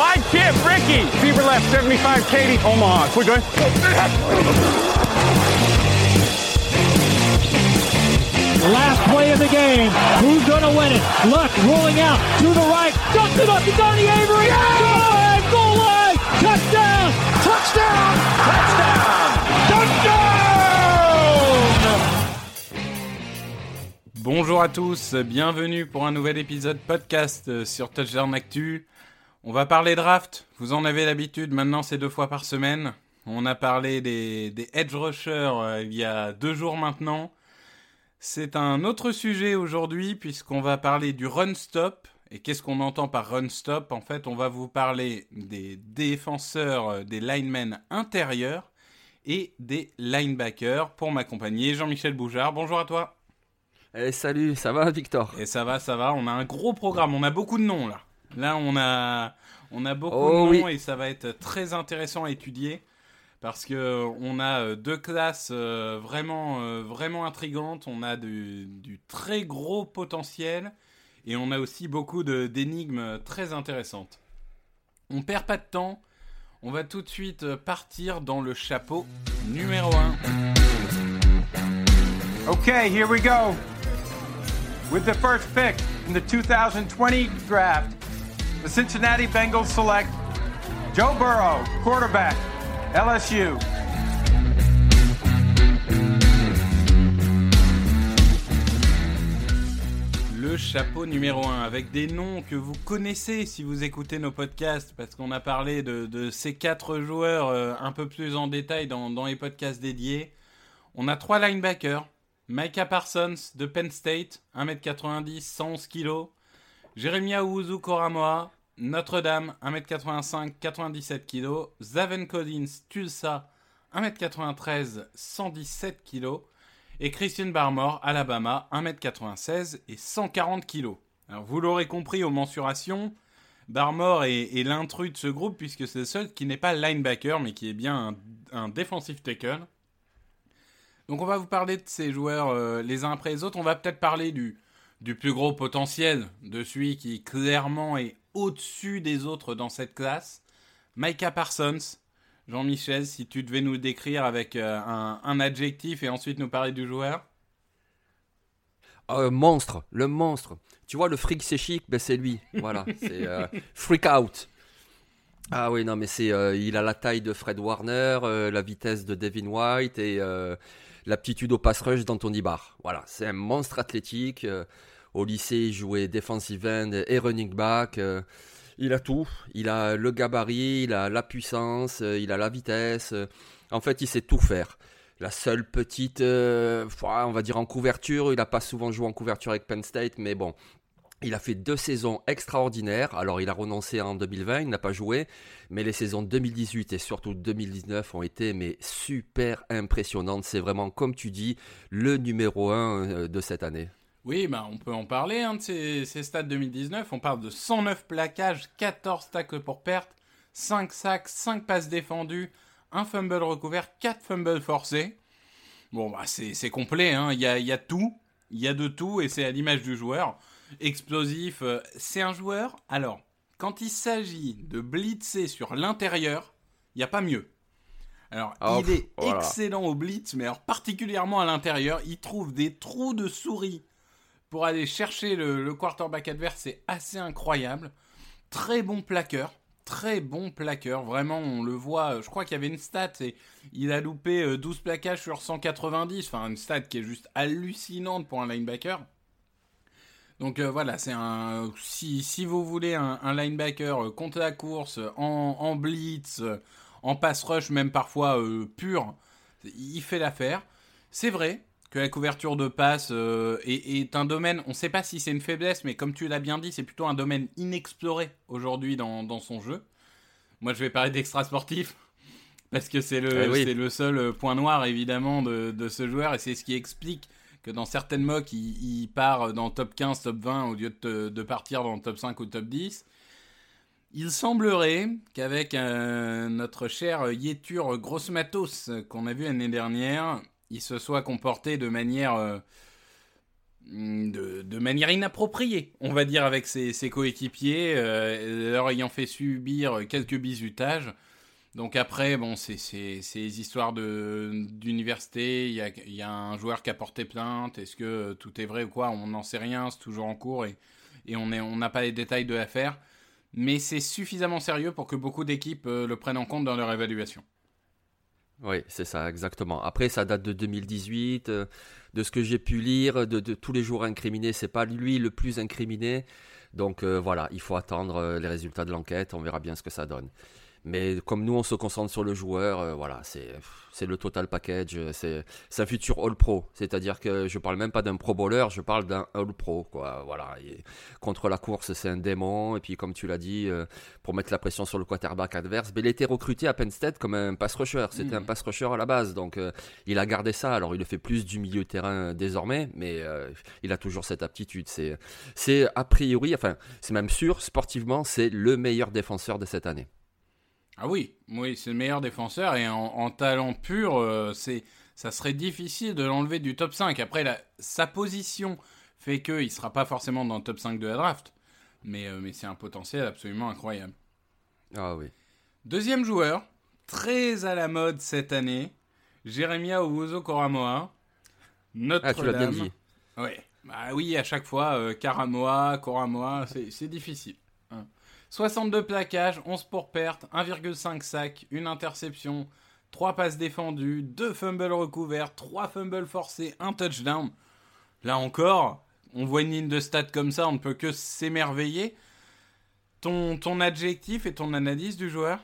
wide chip, Ricky, Fever left, 75, Katie, Omaha. Quick, go Last play of the game. Who's going to win it? Luck rolling out to the right. Dumps it up to Donnie Avery. Good! Goal line! Touchdown! Touchdown! Touchdown! Touchdown! Bonjour à tous, bienvenue pour un nouvel épisode podcast sur Touchdown Actu. On va parler draft, vous en avez l'habitude, maintenant c'est deux fois par semaine. On a parlé des, des edge rushers euh, il y a deux jours maintenant. C'est un autre sujet aujourd'hui puisqu'on va parler du run stop. Et qu'est-ce qu'on entend par run stop? En fait, on va vous parler des défenseurs, euh, des linemen intérieurs et des linebackers. Pour m'accompagner, Jean-Michel Boujard. Bonjour à toi. Eh, salut, ça va Victor? Et ça va, ça va. On a un gros programme. On a beaucoup de noms là. Là, on a, on a beaucoup Oh de noms oui. et ça va être très intéressant à étudier parce que euh, on a euh, deux classes euh, vraiment, vraiment intrigantes. On a du, du très gros potentiel et on a aussi beaucoup de- d'énigmes très intéressantes. On perd pas de temps. On va tout de suite partir dans le chapeau numéro 1. Okay, here we go. With the first pick in the 2020 draft, the Cincinnati Bengals select Joe Burrow, quarterback, LSU. Le chapeau numéro 1, avec des noms que vous connaissez si vous écoutez nos podcasts, parce qu'on a parlé de, ces quatre joueurs euh, un peu plus en détail dans, dans les podcasts dédiés. On a trois linebackers. Micah Parsons de Penn State, 1m90, 111 kg. Jeremiah Owuzu Koramoa, Notre-Dame, 1m85, 97 kg. Zaven Collins, Tulsa, 1m93, 117 kg. Et Christian Barmore, Alabama, 1m96 et 140 kg. Alors vous l'aurez compris aux mensurations, Barmore est, l'intrus de ce groupe puisque c'est le seul qui n'est pas linebacker mais qui est bien un, un defensive tackle. Donc on va vous parler de ces joueurs euh, les uns après les autres. On va peut-être parler du, du plus gros potentiel, de celui qui clairement est au-dessus des autres dans cette classe. Micah Parsons. Jean-Michel, si tu devais nous décrire avec euh, un, un adjectif et ensuite nous parler du joueur. Euh, Monstre, le monstre. Tu vois, le freak c'est chic, ben c'est lui. Voilà, c'est euh, freak out. Ah oui, non, mais c'est, euh, il a la taille de Fred Warner, la vitesse de Devin White et l'aptitude au pass rush d'Anthony Barr. Voilà, c'est un monstre athlétique. Au lycée, il jouait defensive end et running back. euh, il a tout. Il a le gabarit, il a la puissance, euh, il a la vitesse. euh, en fait, il sait tout faire. La seule petite, on va dire en couverture, il n'a pas souvent joué en couverture avec Penn State, mais bon, il a fait deux saisons extraordinaires. Alors, il a renoncé en 2020, il n'a pas joué, mais les saisons 2018 et surtout 2019 ont été mais super impressionnantes. C'est vraiment, comme tu dis, le numéro un euh, de cette année. Oui, bah, on peut en parler hein, de ces, ces stats 2019. On parle de 109 plaquages, 14 tacles pour perte, 5 sacs, 5 passes défendues, un fumble recouvert, 4 fumbles forcés. Bon, bah, c'est complet, hein. il, y a, il y a tout, il y a de tout, et c'est à l'image du joueur. Explosif, euh, c'est un joueur, alors, quand il s'agit de blitzer sur l'intérieur, il n'y a pas mieux. Alors, Oh, il est voilà. excellent au blitz, mais alors particulièrement à l'intérieur, il trouve des trous de souris pour aller chercher le, quarterback adverse, c'est assez incroyable. Très bon plaqueur, très bon plaqueur, vraiment, on le voit, euh, je crois qu'il y avait une stat, et il a loupé euh, 12 plaquages sur 190, enfin une stat qui est juste hallucinante pour un linebacker. Donc euh, voilà, c'est un. Si, si vous voulez un, linebacker euh, contre la course, euh, en, blitz, euh, en pass rush, même parfois euh, pur, il fait l'affaire. C'est vrai que la couverture de passe euh, est, est un domaine, on ne sait pas si c'est une faiblesse, mais comme tu l'as bien dit, c'est plutôt un domaine inexploré aujourd'hui dans, dans son jeu. Moi, je vais parler d'extra sportif. Parce que c'est le, Eh oui. le seul euh, point noir, évidemment, de, de ce joueur. Et c'est ce qui explique que dans certaines mocks, il, il part dans le top 15, top 20, au lieu de, partir dans le top 5 ou top 10. Il semblerait qu'avec euh, notre cher Yétur Grosse Matos euh, qu'on a vu l'année dernière, il se soit comporté de manière, euh, de, de manière inappropriée, on va dire, avec ses, coéquipiers, euh, leur ayant fait subir quelques bizutages. Donc après, bon, c'est les histoires d'université, il y a, un joueur qui a porté plainte, est-ce que tout est vrai ou quoi? On n'en sait rien, c'est toujours en cours et, on n'a pas les détails de l'affaire. Mais c'est suffisamment sérieux pour que beaucoup d'équipes euh, le prennent en compte dans leur évaluation. Oui, c'est ça, exactement. Après, ça date de 2018. euh, de ce que j'ai pu lire, de, tous les jours incriminés, c'est pas lui le plus incriminé. Donc euh, voilà, il faut attendre euh, les résultats de l'enquête. On verra bien ce que ça donne. Mais comme nous, on se concentre sur le joueur, euh, voilà, c'est le total package. euh, C'est un futur All Pro. C'est-à-dire que je parle même pas d'un Pro Bowler, je parle d'un All Pro. Quoi. Voilà. Et contre la course, c'est un démon. Et puis, comme tu l'as dit, euh, pour mettre la pression sur le quarterback adverse, ben, il été recruté à Penn State comme un pass rusher. C'était un pass rusher à la base. Donc, euh, il a gardé ça. Alors, il le fait plus du milieu de terrain désormais, mais il a toujours cette aptitude. C'est a priori, enfin, c'est même sûr, sportivement, c'est le meilleur défenseur de cette année. Ah oui, oui, c'est le meilleur défenseur et en, en talent pur, euh, c'est, ça serait difficile de l'enlever du top 5. Après, la- sa position fait qu'il ne sera pas forcément dans le top 5 de la draft, mais, euh, mais c'est un potentiel absolument incroyable. Ah oui. Deuxième joueur, très à la mode cette année, Jeremia Owuzo Koramoa. Notre Ah, tu l'as bien dame. dit. Ouais. Bah oui, à chaque fois, euh, Karamoa, Koramoa, c'est c'est difficile. Hein. 62 plaquages, 11 pour perte, 1,5 sac, une interception, 3 passes défendues, 2 fumbles recouverts, 3 fumbles forcés, un touchdown. Là encore, on voit une ligne de stats comme ça, on ne peut que s'émerveiller. Ton, ton adjectif et ton analyse du joueur?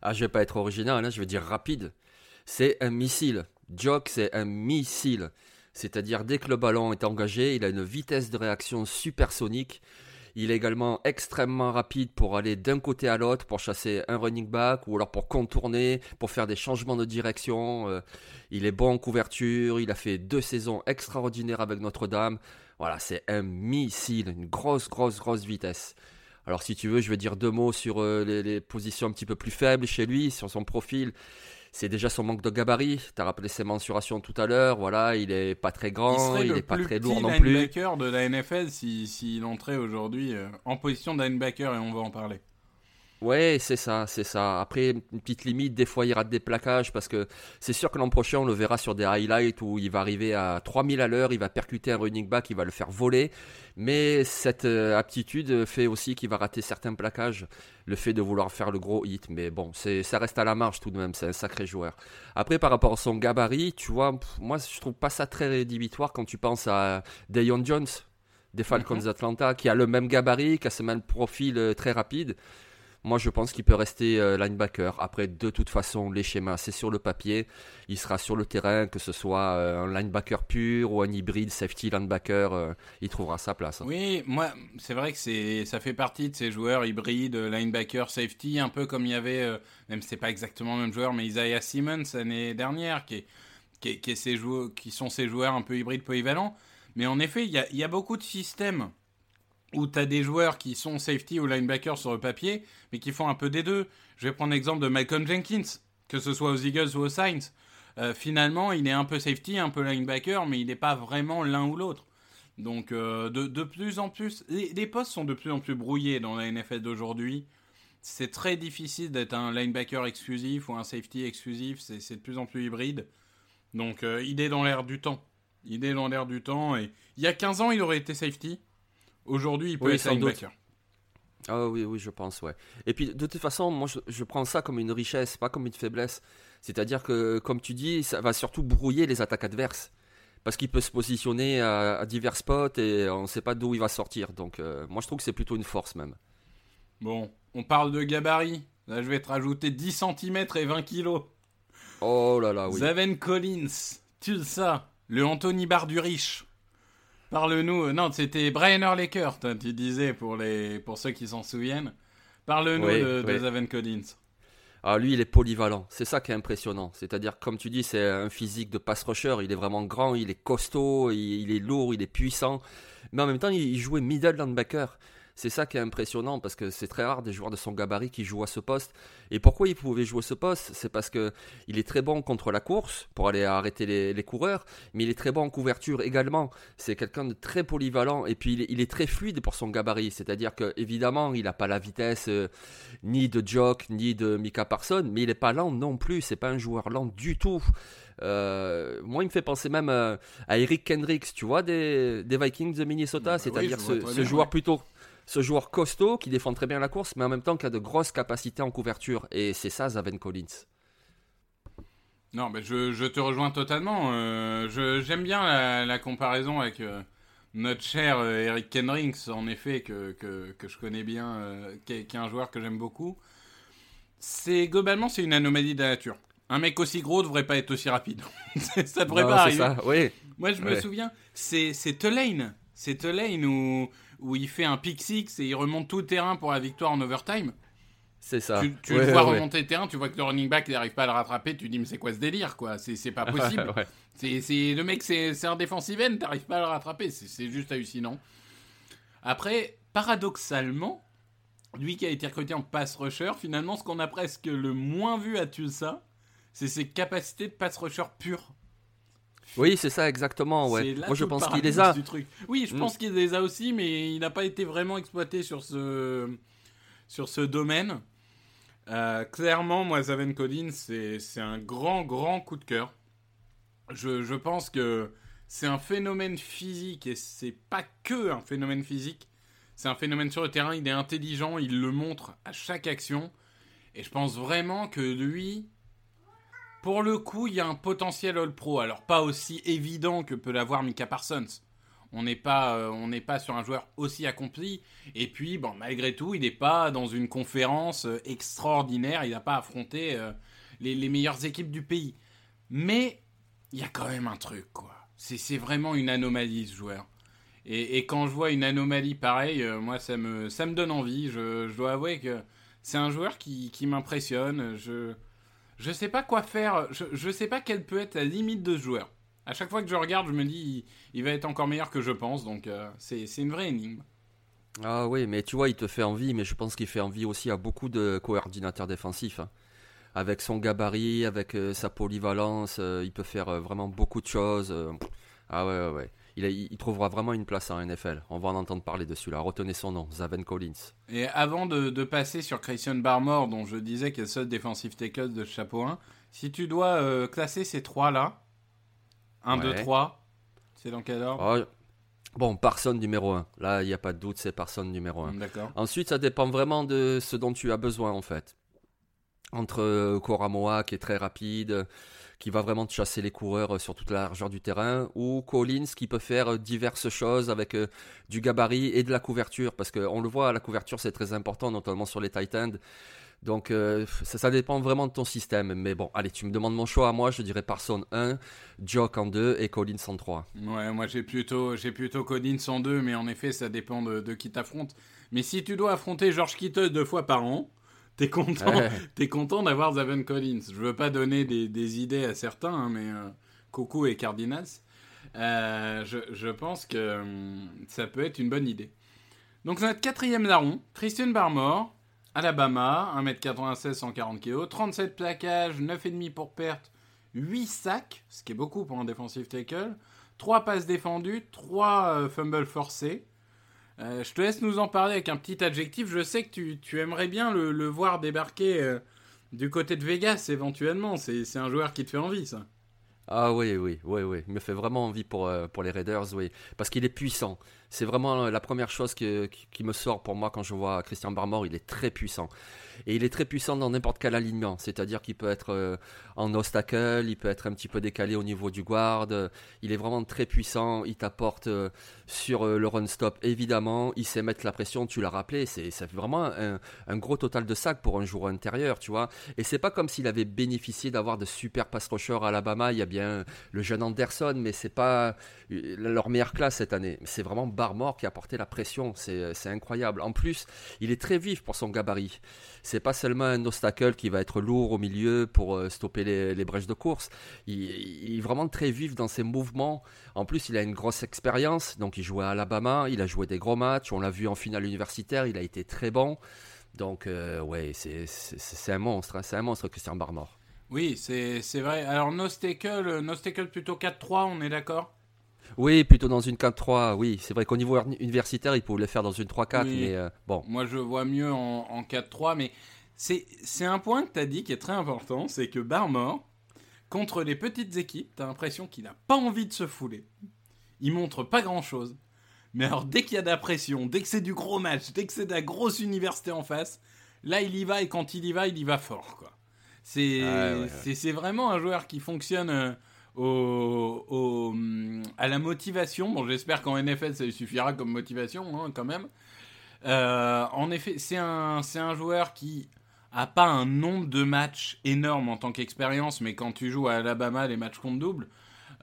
Ah, je vais pas être original, hein, je vais dire rapide. C'est un missile. Jock, c'est un missile. C'est-à-dire, dès que le ballon est engagé, il a une vitesse de réaction supersonique. Il est également extrêmement rapide pour aller d'un côté à l'autre, pour chasser un running back, ou alors pour contourner, pour faire des changements de direction. Euh, il est bon en couverture, il a fait deux saisons extraordinaires avec Notre-Dame. Voilà, c'est un missile, une grosse, grosse, grosse vitesse. Alors si tu veux, je vais dire deux mots sur euh, les, les positions un petit peu plus faibles chez lui, sur son profil. C'est déjà son manque de gabarit. Tu as rappelé ses mensurations tout à l'heure. Voilà, il est pas très grand, il est pas plus très lourd non plus. linebacker de la NFL s'il si, entrait aujourd'hui euh, en position de linebacker et on va en parler. Ouais, c'est ça, c'est ça. Après, une petite limite, des fois il rate des plaquages parce que c'est sûr que l'an prochain on le verra sur des highlights où il va arriver à 3000 à l'heure, il va percuter un running back, il va le faire voler. Mais cette euh, aptitude fait aussi qu'il va rater certains plaquages, le fait de vouloir faire le gros hit. Mais bon, c'est, ça reste à la marge tout de même, c'est un sacré joueur. Après, par rapport à son gabarit, tu vois, pff, moi je trouve pas ça très rédhibitoire quand tu penses à Dayon Jones des Falcons d'Atlanta, qui a le même gabarit, qui a ce même profil euh, très rapide. Moi, je pense qu'il peut rester euh, linebacker. Après, de toute façon, les schémas, c'est sur le papier. Il sera sur le terrain, que ce soit euh, un linebacker pur ou un hybride safety linebacker, euh, il trouvera sa place. hein. Oui, moi, c'est vrai que c'est, ça fait partie de ces joueurs hybrides, linebacker, safety, un peu comme il y avait, même c'est pas exactement le même joueur, mais Isaiah Simmons l'année dernière, qui, est, qui, est- ces joueurs, qui sont ces joueurs un peu hybrides polyvalents. Mais en effet, il y a beaucoup de systèmes où tu as des joueurs qui sont safety ou linebacker sur le papier, mais qui font un peu des deux. Je vais prendre l'exemple de Malcolm Jenkins, que ce soit aux Eagles ou aux Saints. euh, finalement, il est un peu safety, un peu linebacker, mais il n'est pas vraiment l'un ou l'autre. Donc, euh, de, de, plus en plus, les, postes sont de plus en plus brouillés dans la NFL d'aujourd'hui. C'est très difficile d'être un linebacker exclusif ou un safety exclusif, c'est de plus en plus hybride. Donc, euh, il est dans l'air du temps. Il est dans l'air du temps. Et il y a 15 ans, il aurait été safety. Aujourd'hui, il peut Oui, être linebacker. Ah oui, oui, je pense, ouais. Et puis, de toute façon, moi, je, je prends ça comme une richesse, pas comme une faiblesse. C'est-à-dire que, comme tu dis, ça va surtout brouiller les attaques adverses. Parce qu'il peut se positionner à, à divers spots et on ne sait pas d'où il va sortir. Donc, euh, moi, je trouve que c'est plutôt une force même. Bon, on parle de gabarit. Là, je vais te rajouter 10 cm et 20 kg. Oh là là, oui. Zaven Collins, Tulsa, le Anthony Barr du riche. Parle-nous. euh, Non, c'était Brian Urlacher, tu disais pour, les, pour ceux qui s'en souviennent. Parle-nous Oui, de, de oui. Zaven Collins. Ah, lui, il est polyvalent. C'est ça qui est impressionnant. C'est-à-dire, comme tu dis, c'est un physique de pass rusher. Il est vraiment grand, il est costaud, il, il est lourd, il est puissant. Mais en même temps, il, il jouait middle linebacker. C'est ça qui est impressionnant parce que c'est très rare des joueurs de son gabarit qui jouent à ce poste. Et pourquoi il pouvait jouer ce poste? C'est parce que il est très bon contre la course pour aller arrêter les, les coureurs, mais il est très bon en couverture également. C'est quelqu'un de très polyvalent et puis il est, il est très fluide pour son gabarit. C'est-à-dire que évidemment, il n'a pas la vitesse euh, ni de Jock ni de Mika Parson, mais il n'est pas lent non plus. C'est pas un joueur lent du tout. Euh, moi, il me fait penser même euh, à Eric Kendricks, tu vois, des, des Vikings de Minnesota, Bah c'est-à-dire ce, joueur plutôt, ce joueur costaud qui défend très bien la course, mais en même temps qui a de grosses capacités en couverture. Et c'est ça, Zaven Collins. Non, mais je, je te rejoins totalement. Euh, J'aime bien la, la comparaison avec euh, notre cher euh, Eric Kendricks, en effet, que, que, que je connais bien, euh, qui, est, qui est un joueur que j'aime beaucoup. C'est globalement, c'est une anomalie de la nature. Un mec aussi gros devrait pas être aussi rapide. ça devrait Non, pas arriver. ça, oui. Moi, je me souviens, c'est c'est Tulane. C'est Tulane où, où il fait un pick six et il remonte tout le terrain pour la victoire en overtime. C'est ça. Tu, tu Ouais, le vois ouais, remonter le terrain, tu vois que le running back n'arrive pas à le rattraper, tu dis mais c'est quoi ce délire quoi? C'est c'est pas possible. C'est c'est- le mec c'est c'est un defensive end, t'arrives pas à le rattraper, c'est c'est juste hallucinant. Après, paradoxalement, lui qui a été recruté en pass rusher, finalement ce qu'on a presque le moins vu à Tulsa, c'est ses capacités de pass rusher pur. Oui, c'est ça, exactement. Ouais. Moi, je pense qu'il les a. du truc. Oui, je Mm. pense qu'il les a aussi, mais il n'a pas été vraiment exploité sur ce, sur ce domaine. Euh, clairement, moi, Zaven Collins, c'est c'est un grand, grand coup de cœur. Je, je pense que c'est un phénomène physique et c'est pas que un phénomène physique. C'est un phénomène sur le terrain. Il est intelligent, il le montre à chaque action. Et je pense vraiment que lui, pour le coup, il y a un potentiel All-Pro. Alors, pas aussi évident que peut l'avoir Mika Parsons. On n'est pas, euh, on n'est pas sur un joueur aussi accompli. Et puis, malgré tout, il n'est pas dans une conférence euh, extraordinaire. Il n'a pas affronté euh, les, meilleures équipes du pays. Mais il y a quand même un truc, quoi. C'est vraiment une anomalie, ce joueur. Et, quand je vois une anomalie pareille, moi, ça me, donne envie. Je, je dois avouer que c'est un joueur qui, qui m'impressionne. Je je sais pas quoi faire. Je, je sais pas quelle peut être la limite de ce joueur. À chaque fois que je regarde, je me dis, il, va être encore meilleur que je pense. Donc, euh, c'est une vraie énigme. Ah oui, mais tu vois, il te fait envie, mais je pense qu'il fait envie aussi à beaucoup de coordinateurs défensifs. hein. Avec son gabarit, avec euh, sa polyvalence, euh, il peut faire vraiment beaucoup de choses. Ah ouais, ouais, ouais. Il, a- il trouvera vraiment une place en NFL. On va en entendre parler dessus là. Retenez son nom, Zaven Collins. Et avant de, de passer sur Christian Barmore, dont je disais qu'il est le seul défensif tackle de chapeau 1, si tu dois euh, classer ces trois-là, 1, 2, Ouais. 3, c'est dans quel ordre? Ah, bon, personne numéro 1. Là, il n'y a pas de doute, c'est personne numéro 1. D'accord. Ensuite, ça dépend vraiment de ce dont tu as besoin en fait. Entre euh, Koramoa qui est très rapide, qui va vraiment chasser les coureurs euh, sur toute la largeur du terrain, ou Collins qui peut faire euh, diverses choses avec euh, du gabarit et de la couverture, parce qu'on le voit, la couverture c'est très important, notamment sur les tight ends. Donc ça, dépend vraiment de ton système. Mais bon, allez, tu me demandes mon choix à moi, je dirais Parson 1, Jock en 2 et Collins en 3. Ouais, moi j'ai plutôt, j'ai plutôt Collins en deux, mais en effet, ça dépend de, de qui t'affronte. Mais si tu dois affronter George Kittle deux fois par an, t'es content, Ouais. content d'avoir Zaven Collins. Je veux pas donner des, des idées à certains, hein, mais euh, Coco et Cardinals, euh, je, je pense que hum, ça peut être une bonne idée. Donc notre quatrième larron, Christian Barmore, Alabama, 1m96, 140 kg, 37 plaquages, 9,5 pour perte, 8 sacs, ce qui est beaucoup pour un defensive tackle, 3 passes défendues, 3 fumbles forcés. Euh, je te laisse nous en parler avec un petit adjectif. Je sais que tu, tu aimerais bien le, le voir débarquer euh, du côté de Vegas éventuellement. C'est un joueur qui te fait envie, ça. Ah oui, oui, oui, oui. Il me fait vraiment envie pour, euh, pour les Raiders, oui. Parce qu'il est puissant. C'est vraiment la première chose qui, qui, me sort pour moi quand je vois Christian Barmore. Il est très puissant. Et il est très puissant dans n'importe quel alignement. C'est-à-dire qu'il peut être en obstacle, il peut être un petit peu décalé au niveau du guard. Il est vraiment très puissant. Il t'apporte sur euh, le run stop, évidemment. Il sait mettre la pression, tu l'as rappelé. C'est, vraiment un, gros total de sac pour un joueur intérieur, tu vois. Et c'est pas comme s'il avait bénéficié d'avoir de super pass rushers à Alabama. Il y a bien le jeune Anderson, mais c'est pas leur meilleure classe cette année. C'est vraiment Barmore qui a apporté la pression. C'est, c'est incroyable. En plus, il est très vif pour son gabarit c'est pas seulement un obstacle qui va être lourd au milieu pour euh, stopper les, brèches de course. Il, est vraiment très vif dans ses mouvements. En plus, il a une grosse expérience. Donc, il jouait à Alabama, il a joué des gros matchs. On l'a vu en finale universitaire, il a été très bon. Donc, euh, ouais, c'est un monstre. Hein. c'est un monstre, Christian Barmore. Oui, c'est vrai. Alors, Nostacle, Nostacle plutôt 4-3, on est d'accord? Oui, plutôt dans une 4-3, oui. C'est vrai qu'au niveau universitaire, il pouvait le faire dans une 3-4, mais euh, bon. Moi, je vois mieux en, en 4-3, mais c'est un point que tu as dit qui est très important, c'est que Barmore, contre les petites équipes, tu as l'impression qu'il n'a pas envie de se fouler. Il montre pas grand-chose. Mais alors, dès qu'il y a de la pression, dès que c'est du gros match, dès que c'est de la grosse université en face, là, il y va, et quand il y va, il y va fort, quoi. C'est c'est vraiment un joueur qui fonctionne... Euh, au, à la motivation. Bon, j'espère qu'en NFL, ça lui suffira comme motivation, hein, quand même. Euh, en effet, c'est un, c'est un joueur qui a pas un nombre de matchs énorme en tant qu'expérience, mais quand tu joues à Alabama, les matchs comptent double.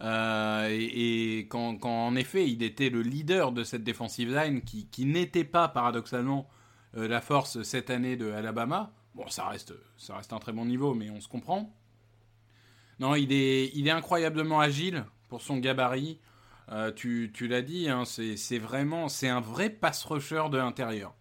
Euh, et, quand, quand, en effet il était le leader de cette defensive line qui, qui n'était pas paradoxalement euh, la force cette année de Alabama, bon ça reste, ça reste un très bon niveau mais on se comprend. Non, il est, il est incroyablement agile pour son gabarit. Euh, tu, tu l'as dit, hein, c'est vraiment, c'est un vrai pass rusher de l'intérieur.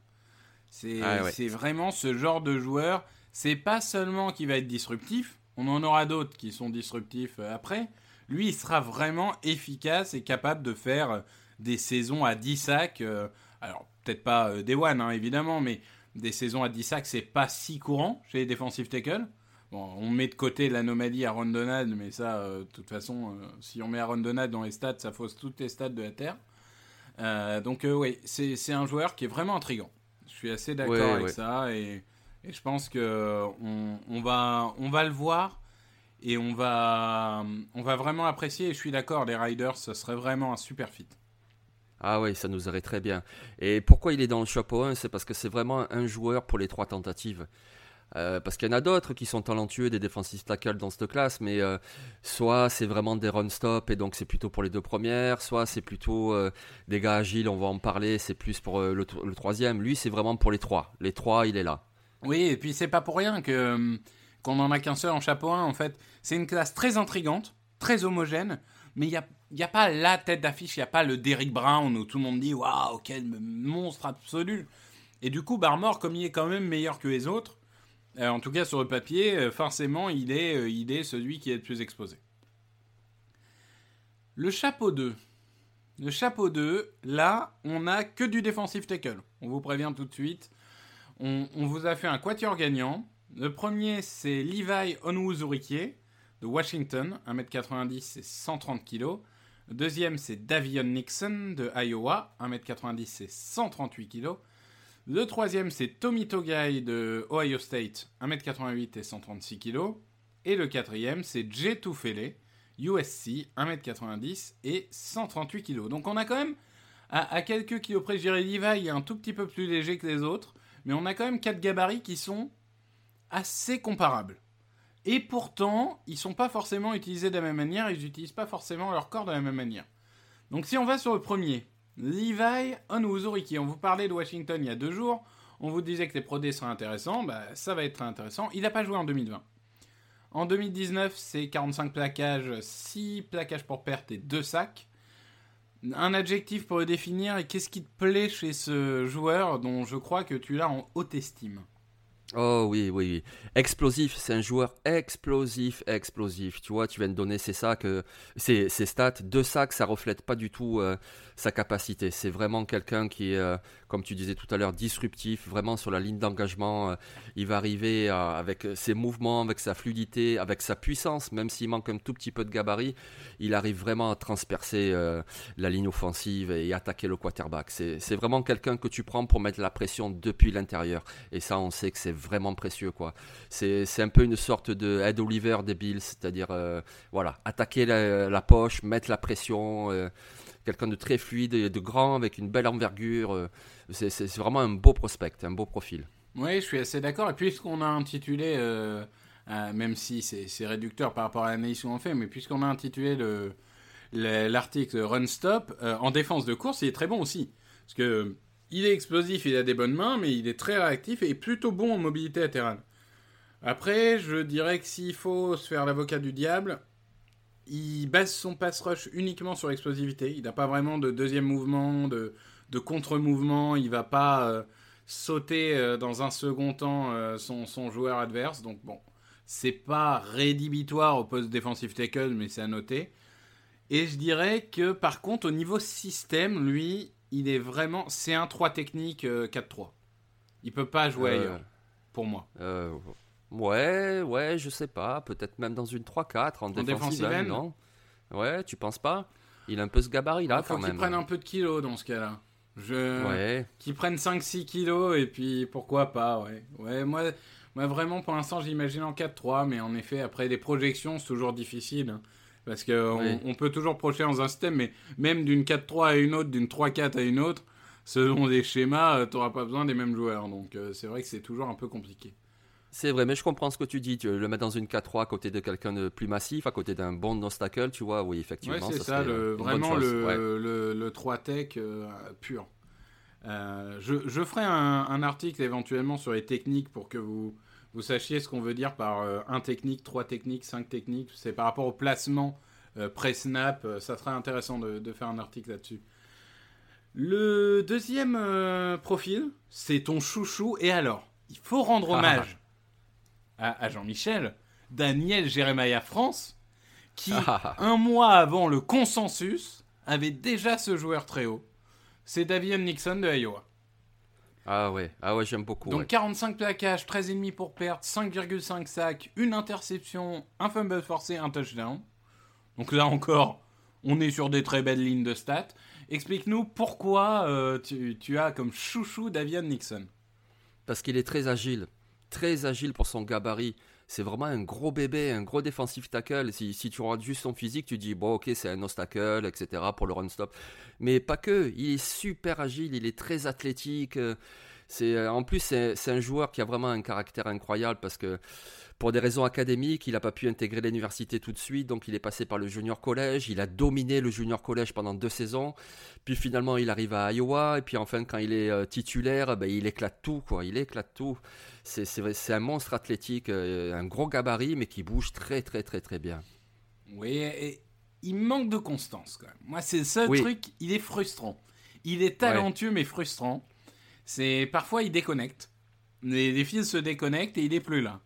C'est ah vraiment ce genre de joueur. C'est pas seulement qu'il va être disruptif, on en aura d'autres qui sont disruptifs euh, après. Lui, il sera vraiment efficace et capable de faire des saisons à 10 sacs. Euh, alors, peut-être pas des one, hein, évidemment, mais des saisons à 10 sacs, c'est pas si courant chez les defensive tackles on met de côté l'anomalie à Donald, mais ça, euh, de toute façon, euh, si on met Aaron Donald dans les stats, ça fausse toutes les stats de la Terre. Euh, donc oui, c'est un joueur qui est vraiment intrigant. Suis assez d'accord avec ça et, je pense que on, va, on va le voir et on va, on va vraiment apprécier. Et je suis d'accord, les Riders, ce serait vraiment un super fit. Ah oui, ça nous irait très bien. Et pourquoi il est dans le chapeau 1 C'est parce que c'est vraiment un joueur pour les trois tentatives. Euh, parce qu'il y en a d'autres qui sont talentueux, des defensive tackles dans cette classe, mais euh, soit c'est vraiment des run-stop et donc c'est plutôt pour les deux premières, soit c'est plutôt euh, des gars agiles, on va en parler, c'est plus pour le, troisième. Lui, c'est vraiment pour les trois. Les trois, il est là. Oui, et puis c'est pas pour rien que qu'on en a qu'un seul en chapeau 1. En fait, c'est une classe très intrigante, très homogène, mais il n'y a, y a pas la tête d'affiche, il n'y a pas le Derrick Brown où tout le monde dit waouh, quel monstre absolu. Et du coup, Barmore, comme il est quand même meilleur que les autres, euh, en tout cas, sur le papier, euh, forcément, il est, euh, il est celui qui est le plus exposé. Le chapeau 2. Le chapeau 2, là, on n'a que du defensive tackle. On vous prévient tout de suite. On, vous a fait un quatuor gagnant. Le premier, c'est Levi Onwuzurike de Washington, 1m90 et 130 kg. Le deuxième, c'est Davion Nixon de Iowa, 1m90 et 138 kg. Le troisième, c'est Tommy Togai de Ohio State, 1m88 et 136 kg. Et le quatrième, c'est Jay Tufele, USC, 1m90 et 138 kg. Donc on a quand même, à, quelques kilos près, je dirais Levi est un tout petit peu plus léger que les autres, mais on a quand même quatre gabarits qui sont assez comparables. Et pourtant, ils sont pas forcément utilisés de la même manière, ils n'utilisent pas forcément leur corps de la même manière. Donc si on va sur le premier, Levi Onwuzuriki. On vous parlait de Washington il y a deux jours. On vous disait que les prodés seraient intéressants. Bah, ça va être intéressant. Il n'a pas joué en 2020. En 2019, c'est 45 plaquages, 6 plaquages pour perte et 2 sacs. Un adjectif pour le définir et qu'est-ce qui te plaît chez ce joueur dont je crois que tu l'as en haute estime? Oh oui, oui, oui. Explosif, c'est un joueur explosif, explosif. Tu vois, tu viens de donner ses sacs, euh, ses, ses stats. Deux sacs, ça reflète pas du tout euh, sa capacité. C'est vraiment quelqu'un qui est, euh, comme tu disais tout à l'heure, disruptif, vraiment sur la ligne d'engagement. euh, il va arriver euh, avec ses mouvements, avec sa fluidité, avec sa puissance, même s'il manque un tout petit peu de gabarit, il arrive vraiment à transpercer la ligne offensive et attaquer le quarterback. C'est vraiment quelqu'un que tu prends pour mettre la pression depuis l'intérieur. Et ça, on sait que c'est vraiment précieux. quoi. C'est un peu une sorte de Ed Oliver des Bills, c'est-à-dire voilà, attaquer la, poche, mettre la pression. Quelqu'un de très fluide, et de grand, avec une belle envergure. euh, c'est vraiment un beau prospect, un beau profil. Oui, je suis assez d'accord. Et puisqu'on a intitulé, euh, euh, même si c'est réducteur par rapport à l'analyse qu'on fait, mais puisqu'on a intitulé le- le- l'article Run Stop, en défense de course, il est très bon aussi. Parce que il est explosif, il a des bonnes mains, mais il est très réactif et plutôt bon en mobilité latérale. Après, je dirais que s'il faut se faire l'avocat du diable, il base son pass rush uniquement sur l'explosivité. Il n'a pas vraiment de deuxième mouvement, de, de contre-mouvement. Il va pas euh, sauter euh, dans un second temps euh, son, son joueur adverse. Donc bon, c'est pas rédhibitoire au poste défensif tackle, mais c'est à noter. Et je dirais que par contre, au niveau système, lui, il est vraiment. C'est un 3 technique euh, 4-3. Il peut pas jouer ailleurs, pour moi. Euh, ouais, ouais, je sais pas. Peut-être même dans une 3-4 en, défensive défensive end end, non Ouais, tu penses pas? Il a un peu ce gabarit là Il faut quand qu'il même. prenne un peu de kilos dans ce cas-là. Je... Ouais. Qui prennent 5-6 kilos et puis pourquoi pas, ouais. Ouais, moi, moi vraiment pour l'instant j'imagine en 4-3, mais en effet après des projections c'est toujours difficile. hein. parce qu'on Oui. on peut toujours projeter dans un système, mais même d'une 4-3 à une autre, d'une 3-4 à une autre, selon des schémas, tu n'auras pas besoin des mêmes joueurs. Donc euh, c'est vrai que c'est toujours un peu compliqué. C'est vrai, mais je comprends ce que tu dis. Tu le mets dans une 4-3 à côté de quelqu'un de plus massif, à côté d'un bon obstacle, tu vois, oui, effectivement. Ouais, c'est ça, le- euh, vraiment le, ouais. le, le 3 tech euh, pur. Euh, je, je ferai un, un article éventuellement sur les techniques pour que vous, vous sachiez ce qu'on veut dire par euh, un technique, trois techniques, cinq techniques. C'est par rapport au placement pré-snap. ça serait intéressant de, de faire un article là-dessus. Le deuxième profil, c'est ton chouchou. Et alors, il faut rendre hommage à, à Jean-Michel, Daniel Jeremiah France, qui, Ah. un mois avant le consensus, avait déjà ce joueur très haut. C'est Davion Nixon de Iowa. Ah ouais, ah ouais, j'aime beaucoup. Donc ouais. 45 plaquages, 13,5 pour perte, 5,5 sacs, une interception, un fumble forcé, un touchdown. Donc là encore, on est sur des très belles lignes de stats. Explique-nous pourquoi euh, tu, tu as comme chouchou Davion Nixon. Parce qu'il est très agile, très agile pour son gabarit. C'est vraiment un gros bébé, un gros défensif tackle. Si, tu regardes juste son physique, tu dis, bon, ok, c'est un obstacle, etc., pour le run-stop. Mais pas que, il est super agile, il est très athlétique. euh, C'est, euh, en plus, c'est c'est un joueur qui a vraiment un caractère incroyable parce que pour des raisons académiques, il n'a pas pu intégrer l'université tout de suite, donc il est passé par le junior collège. Il a dominé le junior collège pendant deux saisons. Puis finalement, il arrive à Iowa. Et puis enfin, quand il est euh, titulaire, ben, il éclate tout, quoi. Il éclate tout. C'est, un monstre athlétique, euh, un gros gabarit, mais qui bouge très, très, très, très bien. Oui, et il manque de constance quand même. Moi, c'est le seul Oui. truc, il est frustrant. Il est talentueux mais frustrant. C'est parfois il déconnecte. Les, les fils se déconnectent et il est plus là.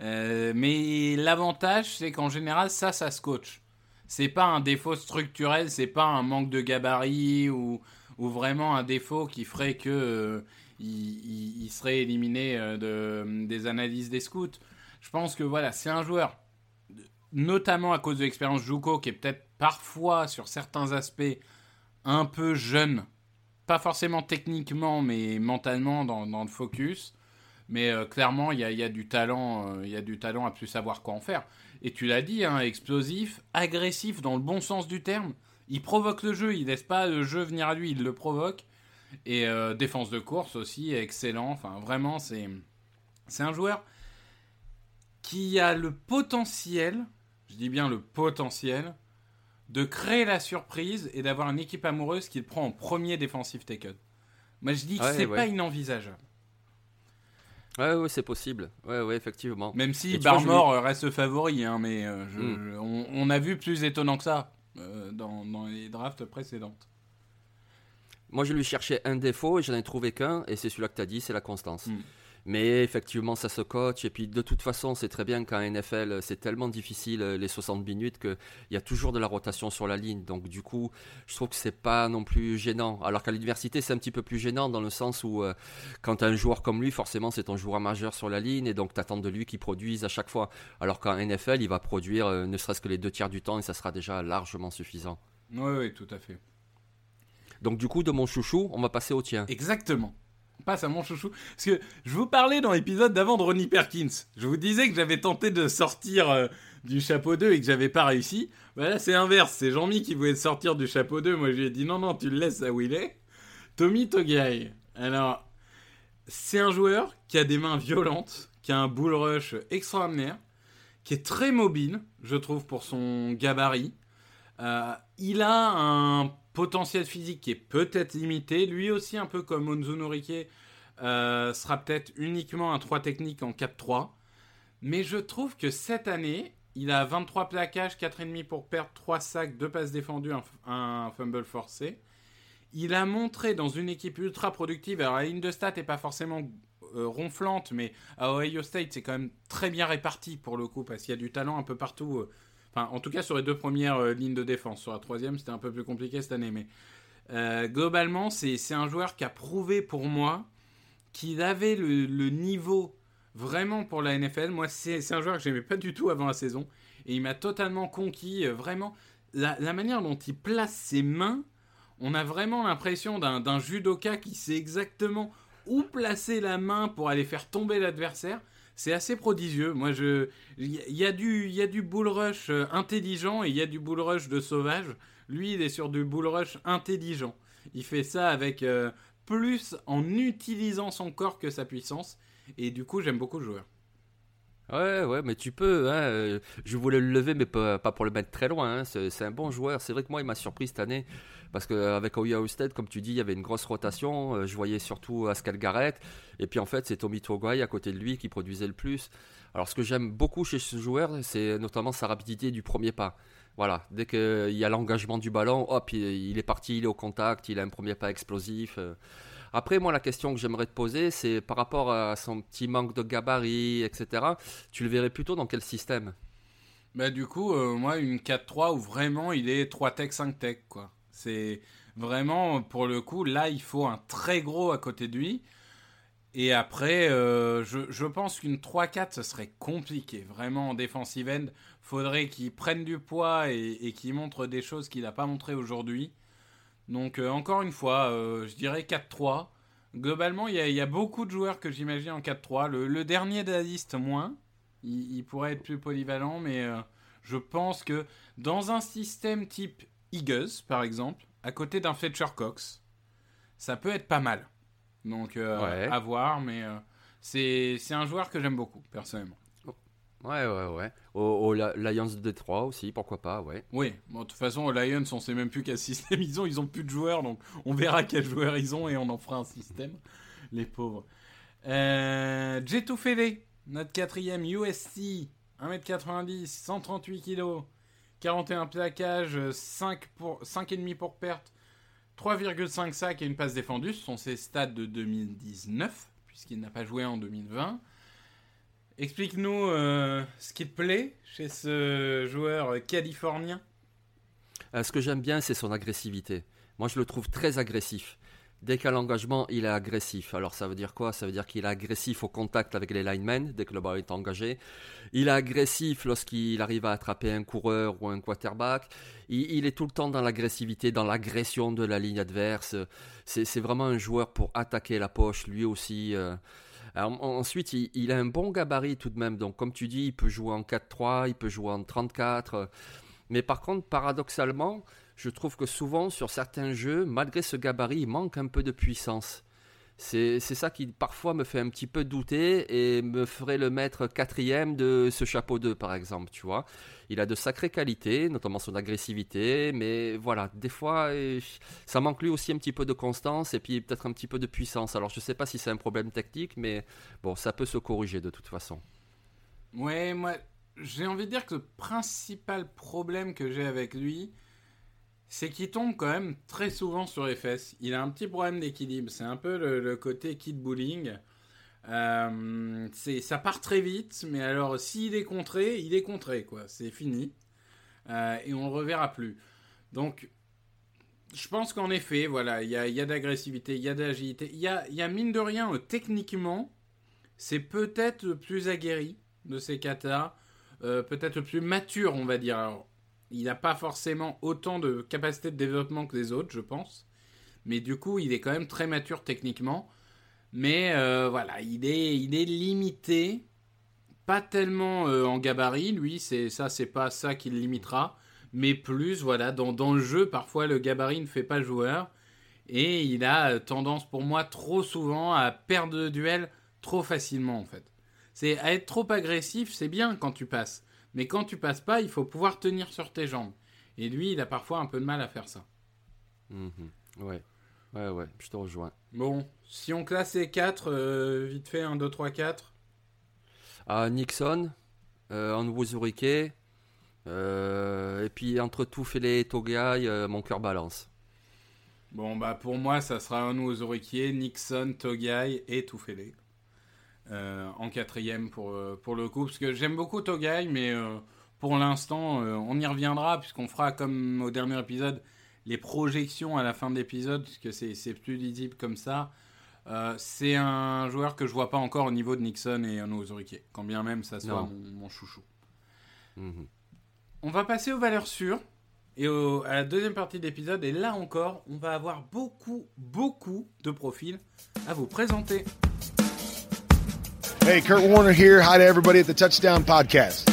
Euh, mais l'avantage, c'est qu'en général, ça, ça se coach. C'est pas un défaut structurel, c'est pas un manque de gabarit ou, ou vraiment un défaut qui ferait que euh, il, serait éliminé euh, de, des analyses des scouts. Je pense que voilà, c'est un joueur notamment à cause de l'expérience Juco, qui est peut-être parfois, sur certains aspects, un peu jeune. Pas forcément techniquement, mais mentalement dans, le focus. Mais euh, clairement, il y a, il y a du talent, euh, il y a du talent à plus savoir quoi en faire. Et tu l'as dit, hein, explosif, agressif dans le bon sens du terme. Il provoque le jeu, il laisse pas le jeu venir à lui, il le provoque. Et euh, défense de course aussi, excellent. Enfin, vraiment, c'est c'est un joueur qui a le potentiel, je dis bien le potentiel, de créer la surprise et d'avoir une équipe amoureuse qui le prend en premier défensif tackle. Moi, je dis que Ouais, c'est ouais. pas inenvisageable. Ouais, ouais, c'est possible. Ouais, ouais, effectivement. Même si tu vois, Barmore euh, reste favori, hein, mais euh, je- Mm. je- on, on a vu plus étonnant que ça euh, dans, dans les drafts précédentes. Moi, je lui cherchais un défaut et j'en ai trouvé qu'un, et c'est celui-là que tu as dit, c'est la constance. Mm. Mais effectivement, ça se coach. Et puis, de toute façon, c'est très bien qu'en NFL, c'est tellement difficile euh, les 60 minutes qu'il y a toujours de la rotation sur la ligne. Donc, du coup, je trouve que c'est pas non plus gênant. Alors qu'à l'université, c'est un petit peu plus gênant dans le sens où, euh, quand tu as un joueur comme lui, forcément, c'est ton joueur majeur sur la ligne. Et donc, tu attends de lui qu'il produise à chaque fois. Alors qu'en NFL, il va produire euh, ne serait-ce que les deux tiers du temps et ça sera déjà largement suffisant. Oui, oui, tout à fait. Donc, du coup, de mon chouchou, on va passer au tien. Exactement passe à mon chouchou. Parce que je vous parlais dans l'épisode d'avant de Ronnie Perkins. Je vous disais que j'avais tenté de sortir euh, du chapeau 2 et que j'avais pas réussi. Bah là, c'est inverse. C'est Jean-Mi qui voulait sortir du chapeau 2. Moi, je lui ai dit non, non, tu le laisses à où il est. Tommy Togai. Alors, c'est un joueur qui a des mains violentes, qui a un bull rush extraordinaire, qui est très mobile, je trouve, pour son gabarit. Euh, il a un potentiel physique qui est peut-être limité. Lui aussi, un peu comme Onzuno euh, sera peut-être uniquement un 3 technique en 4-3. Mais je trouve que cette année, il a 23 plaquages, 4,5 pour perdre, 3 sacs, 2 passes défendues, un, fumble forcé. Il a montré dans une équipe ultra productive, alors la ligne de stats n'est pas forcément euh, ronflante, mais à Ohio State, c'est quand même très bien réparti pour le coup, parce qu'il y a du talent un peu partout. Euh, en tout cas, sur les deux premières euh, lignes de défense. Sur la troisième, c'était un peu plus compliqué cette année. Mais euh, globalement, c'est un joueur qui a prouvé pour moi qu'il avait le, niveau vraiment pour la NFL. Moi, c'est un joueur que j'aimais pas du tout avant la saison. Et il m'a totalement conquis. Euh, vraiment, la, la, manière dont il place ses mains, on a vraiment l'impression d'un judoka qui sait exactement où placer la main pour aller faire tomber l'adversaire c'est assez prodigieux. Moi, je, il y, a du, il y a du bull rush euh, intelligent et il y a du bull rush de sauvage. Lui, il est sur du bull rush intelligent. Il fait ça avec euh, plus en utilisant son corps que sa puissance. Et du coup, j'aime beaucoup le joueur. Ouais, ouais, mais tu peux. Hein, euh, je voulais le lever, mais pas, pour le mettre très loin. Hein. C'est un bon joueur. C'est vrai que moi, il m'a surpris cette année. Parce qu'avec Ohio State, comme tu dis, il y avait une grosse rotation. Euh, je voyais surtout Ascal Garrett. Et puis en fait, c'est Tommy Togai à côté de lui qui produisait le plus. Alors ce que j'aime beaucoup chez ce joueur, c'est notamment sa rapidité du premier pas. Voilà, dès qu'il y a l'engagement du ballon, hop, il est parti, il est au contact, il a un premier pas explosif. Après, moi, la question que j'aimerais te poser, c'est par rapport à son petit manque de gabarit, etc. Tu le verrais plutôt dans quel système? Bah, du coup, euh, moi, une 4-3 où vraiment il est 3 tech, 5 tech, quoi. C'est vraiment, pour le coup, là, il faut un très gros à côté de lui. Et après, euh, je, pense qu'une 3-4, ce serait compliqué. Vraiment, en defensive end, faudrait qu'il prenne du poids et, qu'il montre des choses qu'il n'a pas montré aujourd'hui. Donc, euh, encore une fois, euh, je dirais 4-3. Globalement, il y, a beaucoup de joueurs que j'imagine en 4-3. Le, dernier de la liste, moins. il pourrait être plus polyvalent, mais je pense que dans un système type Eagles, par exemple, à côté d'un Fletcher Cox, ça peut être pas mal. Donc, euh, à voir, mais euh, c'est un joueur que j'aime beaucoup, personnellement. Ouais, ouais, ouais. Aux, Lions de Détroit aussi, pourquoi pas, ouais. Oui, bon, de toute façon, aux Lions, on sait même plus quel système ils ont. Ils ont plus de joueurs, donc on verra quel joueur ils ont et on en fera un système. Les pauvres. Euh, notre quatrième USC, 1m90, 138 kg. 41 plaquages, 5 pour, 5,5 pour perte, 3,5 sacs et une passe défendue. Ce sont ses stats de 2019, puisqu'il n'a pas joué en 2020. Explique-nous euh, ce qui te plaît chez ce joueur californien. Euh, ce que j'aime bien, c'est son agressivité. Moi, je le trouve très agressif. Dès a l'engagement, il est agressif. Alors ça veut dire quoi? Ça veut dire qu'il est agressif au contact avec les linemen, dès que le ballon est engagé. Il est agressif lorsqu'il arrive à attraper un coureur ou un quarterback. Il, est tout le temps dans l'agressivité, dans l'agression de la ligne adverse. C'est vraiment un joueur pour attaquer la poche, lui aussi. Euh. Ensuite, il, a un bon gabarit tout de même. Donc comme tu dis, il peut jouer en 4-3, il peut jouer en 34. Mais par contre, paradoxalement, je trouve que souvent sur certains jeux, malgré ce gabarit, il manque un peu de puissance. C'est ça qui parfois me fait un petit peu douter et me ferait le mettre quatrième de ce chapeau 2 par exemple, tu vois. Il a de sacrées qualités, notamment son agressivité, mais voilà, des fois, ça manque lui aussi un petit peu de constance et puis peut-être un petit peu de puissance. Alors je sais pas si c'est un problème technique, mais bon, ça peut se corriger de toute façon. Ouais, moi, j'ai envie de dire que le principal problème que j'ai avec lui, c'est qu'il tombe quand même très souvent sur les fesses. Il a un petit problème d'équilibre. C'est un peu le, côté kid bullying. Euh, ça part très vite, mais alors s'il est contré, il est contré, quoi. C'est fini. Euh, et on le reverra plus. Donc, je pense qu'en effet, voilà, il y a, y a d'agressivité, il y a d'agilité. Il y a, y a, mine de rien, euh, techniquement, c'est peut-être le plus aguerri de ces katas. Peut-être le plus mature, on va dire. Alors, il n'a pas forcément autant de capacité de développement que les autres, je pense. Mais du coup, il est quand même très mature techniquement. Mais euh, voilà, il est, il est limité. Pas tellement euh, en gabarit, lui, c'est ça, c'est pas ça qui le limitera. Mais plus, voilà, dans, le jeu, parfois le gabarit ne fait pas joueur. Et il a tendance, pour moi, trop souvent à perdre de duel trop facilement, en fait. C'est à être trop agressif, c'est bien quand tu passes. Mais quand tu passes pas, il faut pouvoir tenir sur tes jambes. Et lui, il a parfois un peu de mal à faire ça. Mmh, ouais. Ouais, ouais, je te rejoins. Bon, si on classe les 4, euh, vite fait, 1, 2, 3, 4. Ah, Nixon, euh, Anwuzurike, euh, et puis entre tout et Togai, euh, mon cœur balance. Bon, bah pour moi, ça sera Anwuzurike, Nixon, Togai et Toufele. Euh, en quatrième pour, euh, pour le coup, parce que j'aime beaucoup Togai, mais euh, pour l'instant, on y reviendra, puisqu'on fera comme au dernier épisode les projections à la fin de l'épisode, puisque c'est plus lisible comme ça. Euh, c'est un joueur que je vois pas encore au niveau de Nixon et Onozurike, quand bien même ça soit mon, mon, chouchou. -hmm. On va passer aux valeurs sûres et au, à la deuxième partie de l'épisode, et là encore, on va avoir beaucoup, beaucoup de profils à vous présenter. Hey, Kurt Warner here. Hi to everybody at the Touchdown Podcast.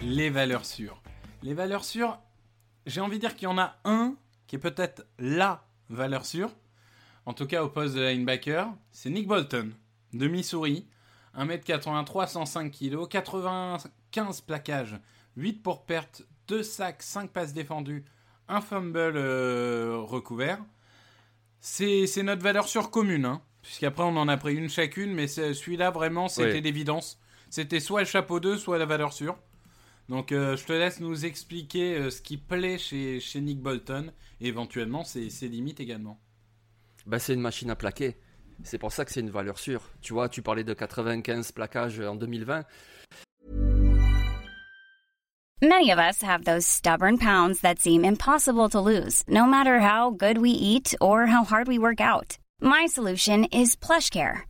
Les valeurs sûres. Les valeurs sûres, j'ai envie de dire qu'il y en a un qui est peut-être la valeur sûre, en tout cas au poste de linebacker, c'est Nick Bolton, de Missouri, 1m83, 105 kg, 95 plaquages, 8 pour perte, 2 sacs, 5 passes défendues, un fumble euh, recouvert. C'est notre valeur sûre commune, hein, puisqu'après on en a pris une chacune, mais celui-là vraiment c'était oui. d'évidence. C'était soit le chapeau 2, soit la valeur sûre. Donc euh, je te laisse nous expliquer euh, ce qui plaît chez, chez Nick Bolton et éventuellement ses, ses limites également. Bah, c'est une machine à plaquer. C'est pour ça que c'est une valeur sûre. Tu vois, tu parlais de 95 plaquages en 2020. Many of us have those stubborn pounds that seem impossible to lose, no matter how good we eat or how hard we work out. My solution is PlushCare.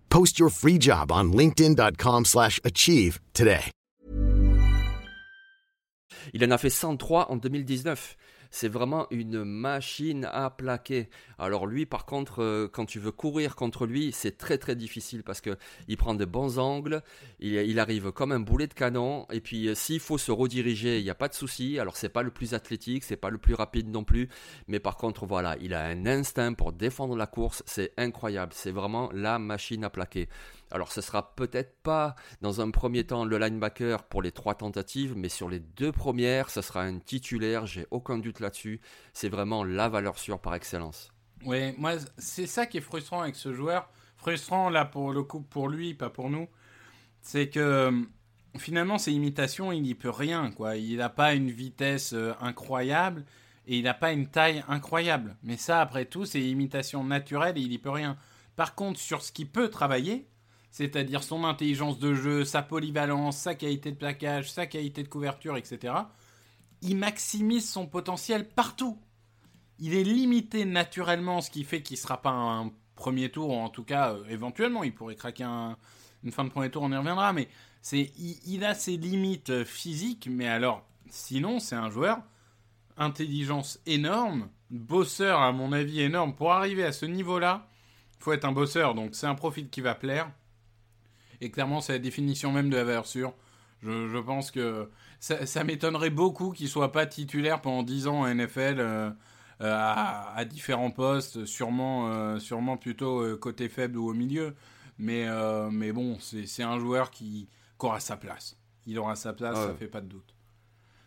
Post your free job on linkedin.com slash achieve today. Il en a fait 103 en 2019. C'est vraiment une machine à plaquer. Alors lui, par contre, euh, quand tu veux courir contre lui, c'est très très difficile parce que il prend de bons angles, il, arrive comme un boulet de canon. Et puis euh, s'il faut se rediriger, il n'y a pas de souci. Alors c'est pas le plus athlétique, c'est pas le plus rapide non plus, mais par contre voilà, il a un instinct pour défendre la course. C'est incroyable. C'est vraiment la machine à plaquer. Alors ce sera peut-être pas dans un premier temps le linebacker pour les trois tentatives, mais sur les deux premières, ce sera un titulaire, j'ai aucun doute là-dessus. C'est vraiment la valeur sûre par excellence. Oui, moi c'est ça qui est frustrant avec ce joueur. Frustrant là pour le coup pour lui, pas pour nous. C'est que finalement ses imitations, il n'y peut rien quoi. Il n'a pas une vitesse euh, incroyable et il n'a pas une taille incroyable. Mais ça après tout, c'est imitation naturelle et il n'y peut rien. Par contre, sur ce qu'il peut travailler, c'est-à-dire son intelligence de jeu, sa polyvalence, sa qualité de plaquage, sa qualité de couverture, etc. il maximise son potentiel partout. Il est limité naturellement, ce qui fait qu'il sera pas un premier tour, ou en tout cas, euh, éventuellement, il pourrait craquer une fin de premier tour, on y reviendra, mais il, a ses limites euh, physiques, mais alors, sinon, c'est un joueur, intelligence énorme, bosseur, à mon avis, énorme. Pour arriver à ce niveau-là, il faut être un bosseur, donc c'est un profil qui va plaire. Et clairement, c'est la définition même de la valeur sûre. Je, pense que ça, m'étonnerait beaucoup qu'il soit pas titulaire pendant 10 ans en NFL. Euh, euh, à, différents postes, sûrement, euh, sûrement plutôt côté faible ou au milieu. Mais, mais bon, c'est un joueur qui, aura sa place. Il aura sa place, ça fait pas de doute.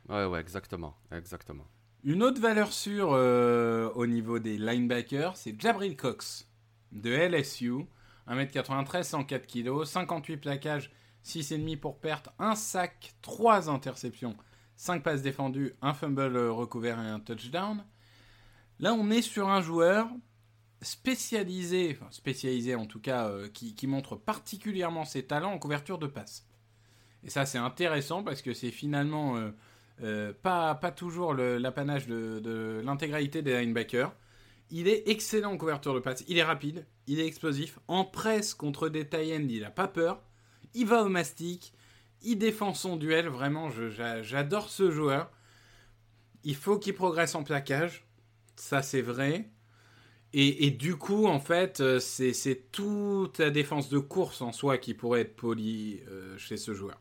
Ouais, ouais, exactement, exactement. Une autre valeur sûre au niveau des linebackers, c'est Jabril Cox de LSU. 1m93, 104 kg, 58 plaquages, 6,5 pour perte, 1 sac, 3 interceptions, 5 passes défendues, un fumble recouvert et un touchdown. Là, on est sur un joueur spécialisé, enfin spécialisé en tout cas, euh, qui, montre particulièrement ses talents en couverture de passe. Et ça, c'est intéressant parce que c'est finalement euh, euh, pas, pas toujours l'apanage de, l'intégralité des linebackers. Il est excellent en couverture de passe, il est rapide, il est explosif. En presse contre des tie il n'a pas peur. Il va au mastic, il défend son duel. Vraiment, j'adore ce joueur. Il faut qu'il progresse en plaquage ça c'est vrai. Et, du coup, en fait, euh, c'est toute la défense de course en soi qui pourrait être polie euh, chez ce joueur.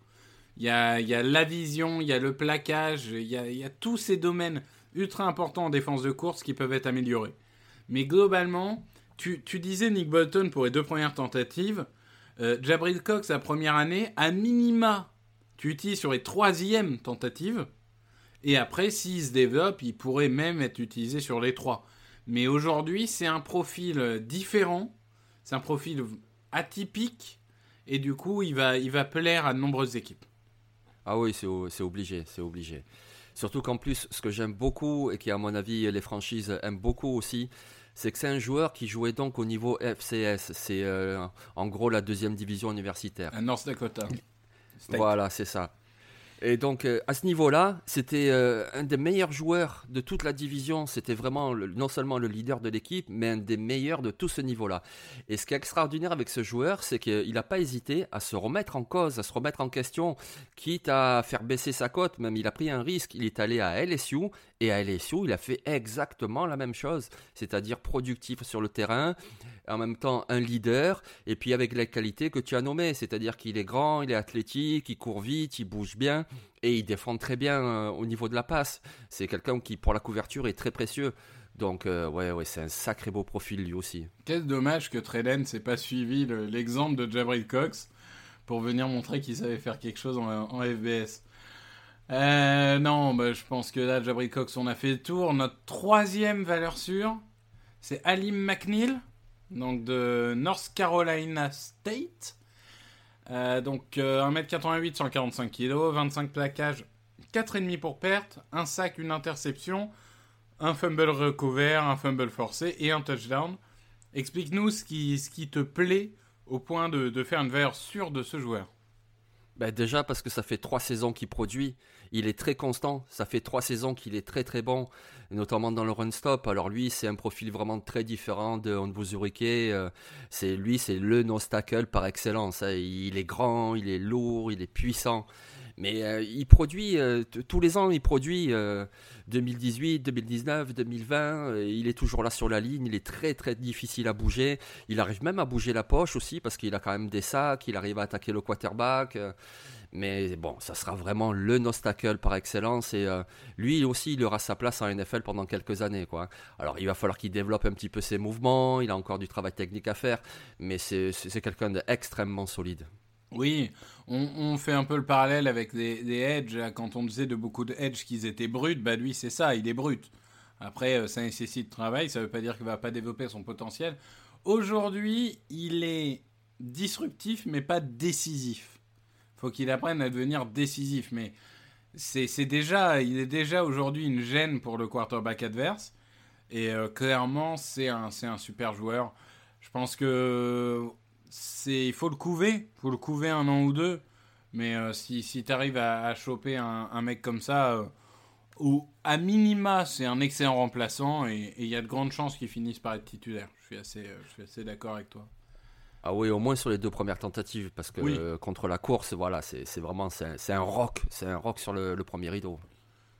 Il y a, la vision, il y a le plaquage, il y a, tous ces domaines ultra importants en défense de course qui peuvent être améliorés. Mais globalement, tu, disais Nick Bolton pour les deux premières tentatives. Euh, Jabril Cox, la première année, à minima, tu utilises sur les troisièmes tentatives. Et après, s'il se développe, il pourrait même être utilisé sur les trois. Mais aujourd'hui, c'est un profil différent, c'est un profil atypique, et du coup, il va, il va plaire à de nombreuses équipes. Ah oui, c'est obligé, c'est obligé. Surtout qu'en plus, ce que j'aime beaucoup, et qui à mon avis les franchises aiment beaucoup aussi, c'est que c'est un joueur qui jouait donc au niveau FCS. C'est euh, en gros la deuxième division universitaire. À North Dakota. Voilà, c'est ça. Et donc, euh, à ce niveau-là, c'était euh, un des meilleurs joueurs de toute la division. C'était vraiment non seulement le leader de l'équipe, mais un des meilleurs de tout ce niveau-là. Et ce qui est extraordinaire avec ce joueur, c'est qu'il n'a pas hésité à se remettre en cause, à se remettre en question, quitte à faire baisser sa cote. Même il a pris un risque. Il est allé à LSU et à LSU, il a fait exactement la même chose, c'est-à-dire productif sur le terrain, en même temps un leader, et puis avec les qualités que tu as nommées, c'est-à-dire qu'il est grand, il est athlétique, il court vite, il bouge bien, et il défend très bien euh, au niveau de la passe. C'est quelqu'un qui, pour la couverture, est très précieux. Donc, euh, ouais, ouais, c'est un sacré beau profil lui aussi. Quel dommage que Treden s'est pas suivi l'exemple de Jabril Cox pour venir montrer qu'il savait faire quelque chose en, FBS. Euh, non, bah, je pense que là, Jabri Cox, on a fait le tour. Notre troisième valeur sûre, c'est Alim McNeil, donc de North Carolina State. Euh, donc 1m88, 145 kg, 25 plaquages, 4,5 pour perte, un sac, une interception, un fumble recouvert, un fumble forcé et un touchdown. Explique-nous ce qui, te plaît au point de, faire une valeur sûre de ce joueur. Ben déjà parce que ça fait trois saisons qu'il produit. Il est très constant. Ça fait trois saisons qu'il est très très bon, notamment dans le run stop. Alors lui, c'est un profil vraiment très différent de Onbuzurike. Euh, c'est lui, c'est le no par excellence. Hein. Il est grand, il est lourd, il est puissant. Mais euh, il produit, euh, tous les ans, il produit 2018, 2019, 2020. il est toujours là sur la ligne. Il est très, très difficile à bouger. Il arrive même à bouger la poche aussi parce qu'il a quand même des sacs. Il arrive à attaquer le quarterback. Euh, mais bon, ça sera vraiment le nostacle par excellence. Et lui aussi, il aura sa place en NFL pendant quelques années. Quoi. Alors, il va falloir qu'il développe un petit peu ses mouvements. Il a encore du travail technique à faire. Mais c'est quelqu'un d'extrêmement solide. Oui, on, fait un peu le parallèle avec des, edge. Quand on disait de beaucoup de edge qu'ils étaient bruts, bah lui c'est ça, il est brut. Après, euh, ça nécessite travail, ça ne veut pas dire qu'il va pas développer son potentiel. Aujourd'hui, il est disruptif, mais pas décisif. Faut qu'il apprenne à devenir décisif, mais c'est déjà, il est déjà aujourd'hui une gêne pour le quarterback adverse. Et euh, clairement, c'est un, un super joueur. Je pense que c'est il faut le couver, faut le couver un an ou deux. Mais euh, si, si tu arrives à, choper un, mec comme ça, euh, ou à minima, c'est un excellent remplaçant et il y a de grandes chances qu'il finisse par être titulaire. Je suis assez, euh, je suis assez d'accord avec toi. Ah oui, au moins sur les deux premières tentatives, parce que Oui. euh, contre la course, voilà, c'est vraiment c'est un, rock, c'est un rock sur le, le premier rideau.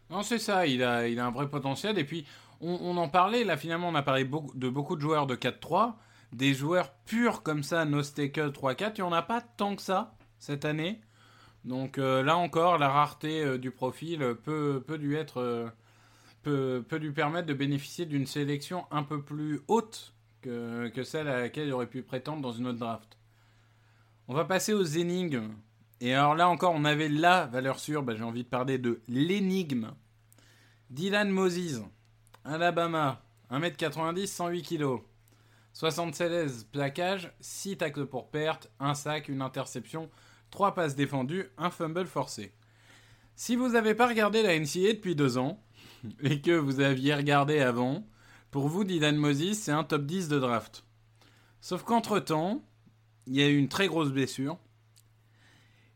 Non, c'est ça, il a, il a un vrai potentiel. Et puis, on, on en parlait, là, finalement, on a parlé beaucoup, de beaucoup de joueurs de 4-3. Des joueurs purs comme ça, no staker 3-4, il n'y en a pas tant que ça cette année. Donc euh, là encore, la rareté euh, du profil peut, peut lui être. euh, peut, peut lui permettre de bénéficier d'une sélection un peu plus haute que, celle à laquelle il aurait pu prétendre dans une autre draft. On va passer aux énigmes. Et alors là encore, on avait la valeur sûre. Bah, J'ai envie de parler de l'énigme. Dylan Moses, Alabama, 1m90, 108 kg. 76 plaquages, 6 tacles pour perte, 1 sac, une interception, 3 passes défendues, un fumble forcé. Si vous n'avez pas regardé la NCA depuis 2 ans, et que vous aviez regardé avant, pour vous, Dylan Moses, c'est un top 10 de draft. Sauf qu'entre-temps, il y a eu une très grosse blessure.